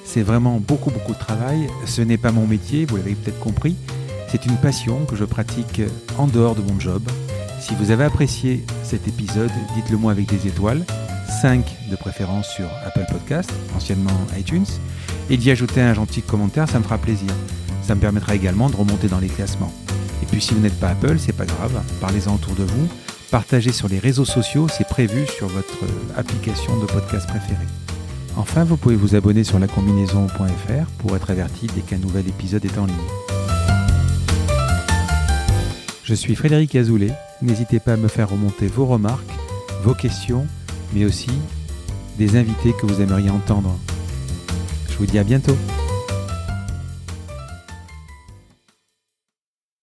C'est vraiment beaucoup beaucoup de travail. Ce n'est pas mon métier, vous l'avez peut-être compris. C'est une passion que je pratique en dehors de mon job. Si vous avez apprécié cet épisode, dites-le moi avec des étoiles, 5 de préférence sur Apple Podcast, anciennement iTunes, et d'y ajouter un gentil commentaire, ça me fera plaisir. Ça me permettra également de remonter dans les classements. Et puis si vous n'êtes pas Apple, c'est pas grave, parlez-en autour de vous. Partagez sur les réseaux sociaux, c'est prévu sur votre application de podcast préférée. Enfin, vous pouvez vous abonner sur lacombinaison.fr pour être averti dès qu'un nouvel épisode est en ligne. Je suis Frédéric Azoulay. N'hésitez pas à me faire remonter vos remarques, vos questions, mais aussi des invités que vous aimeriez entendre. Je vous dis à bientôt.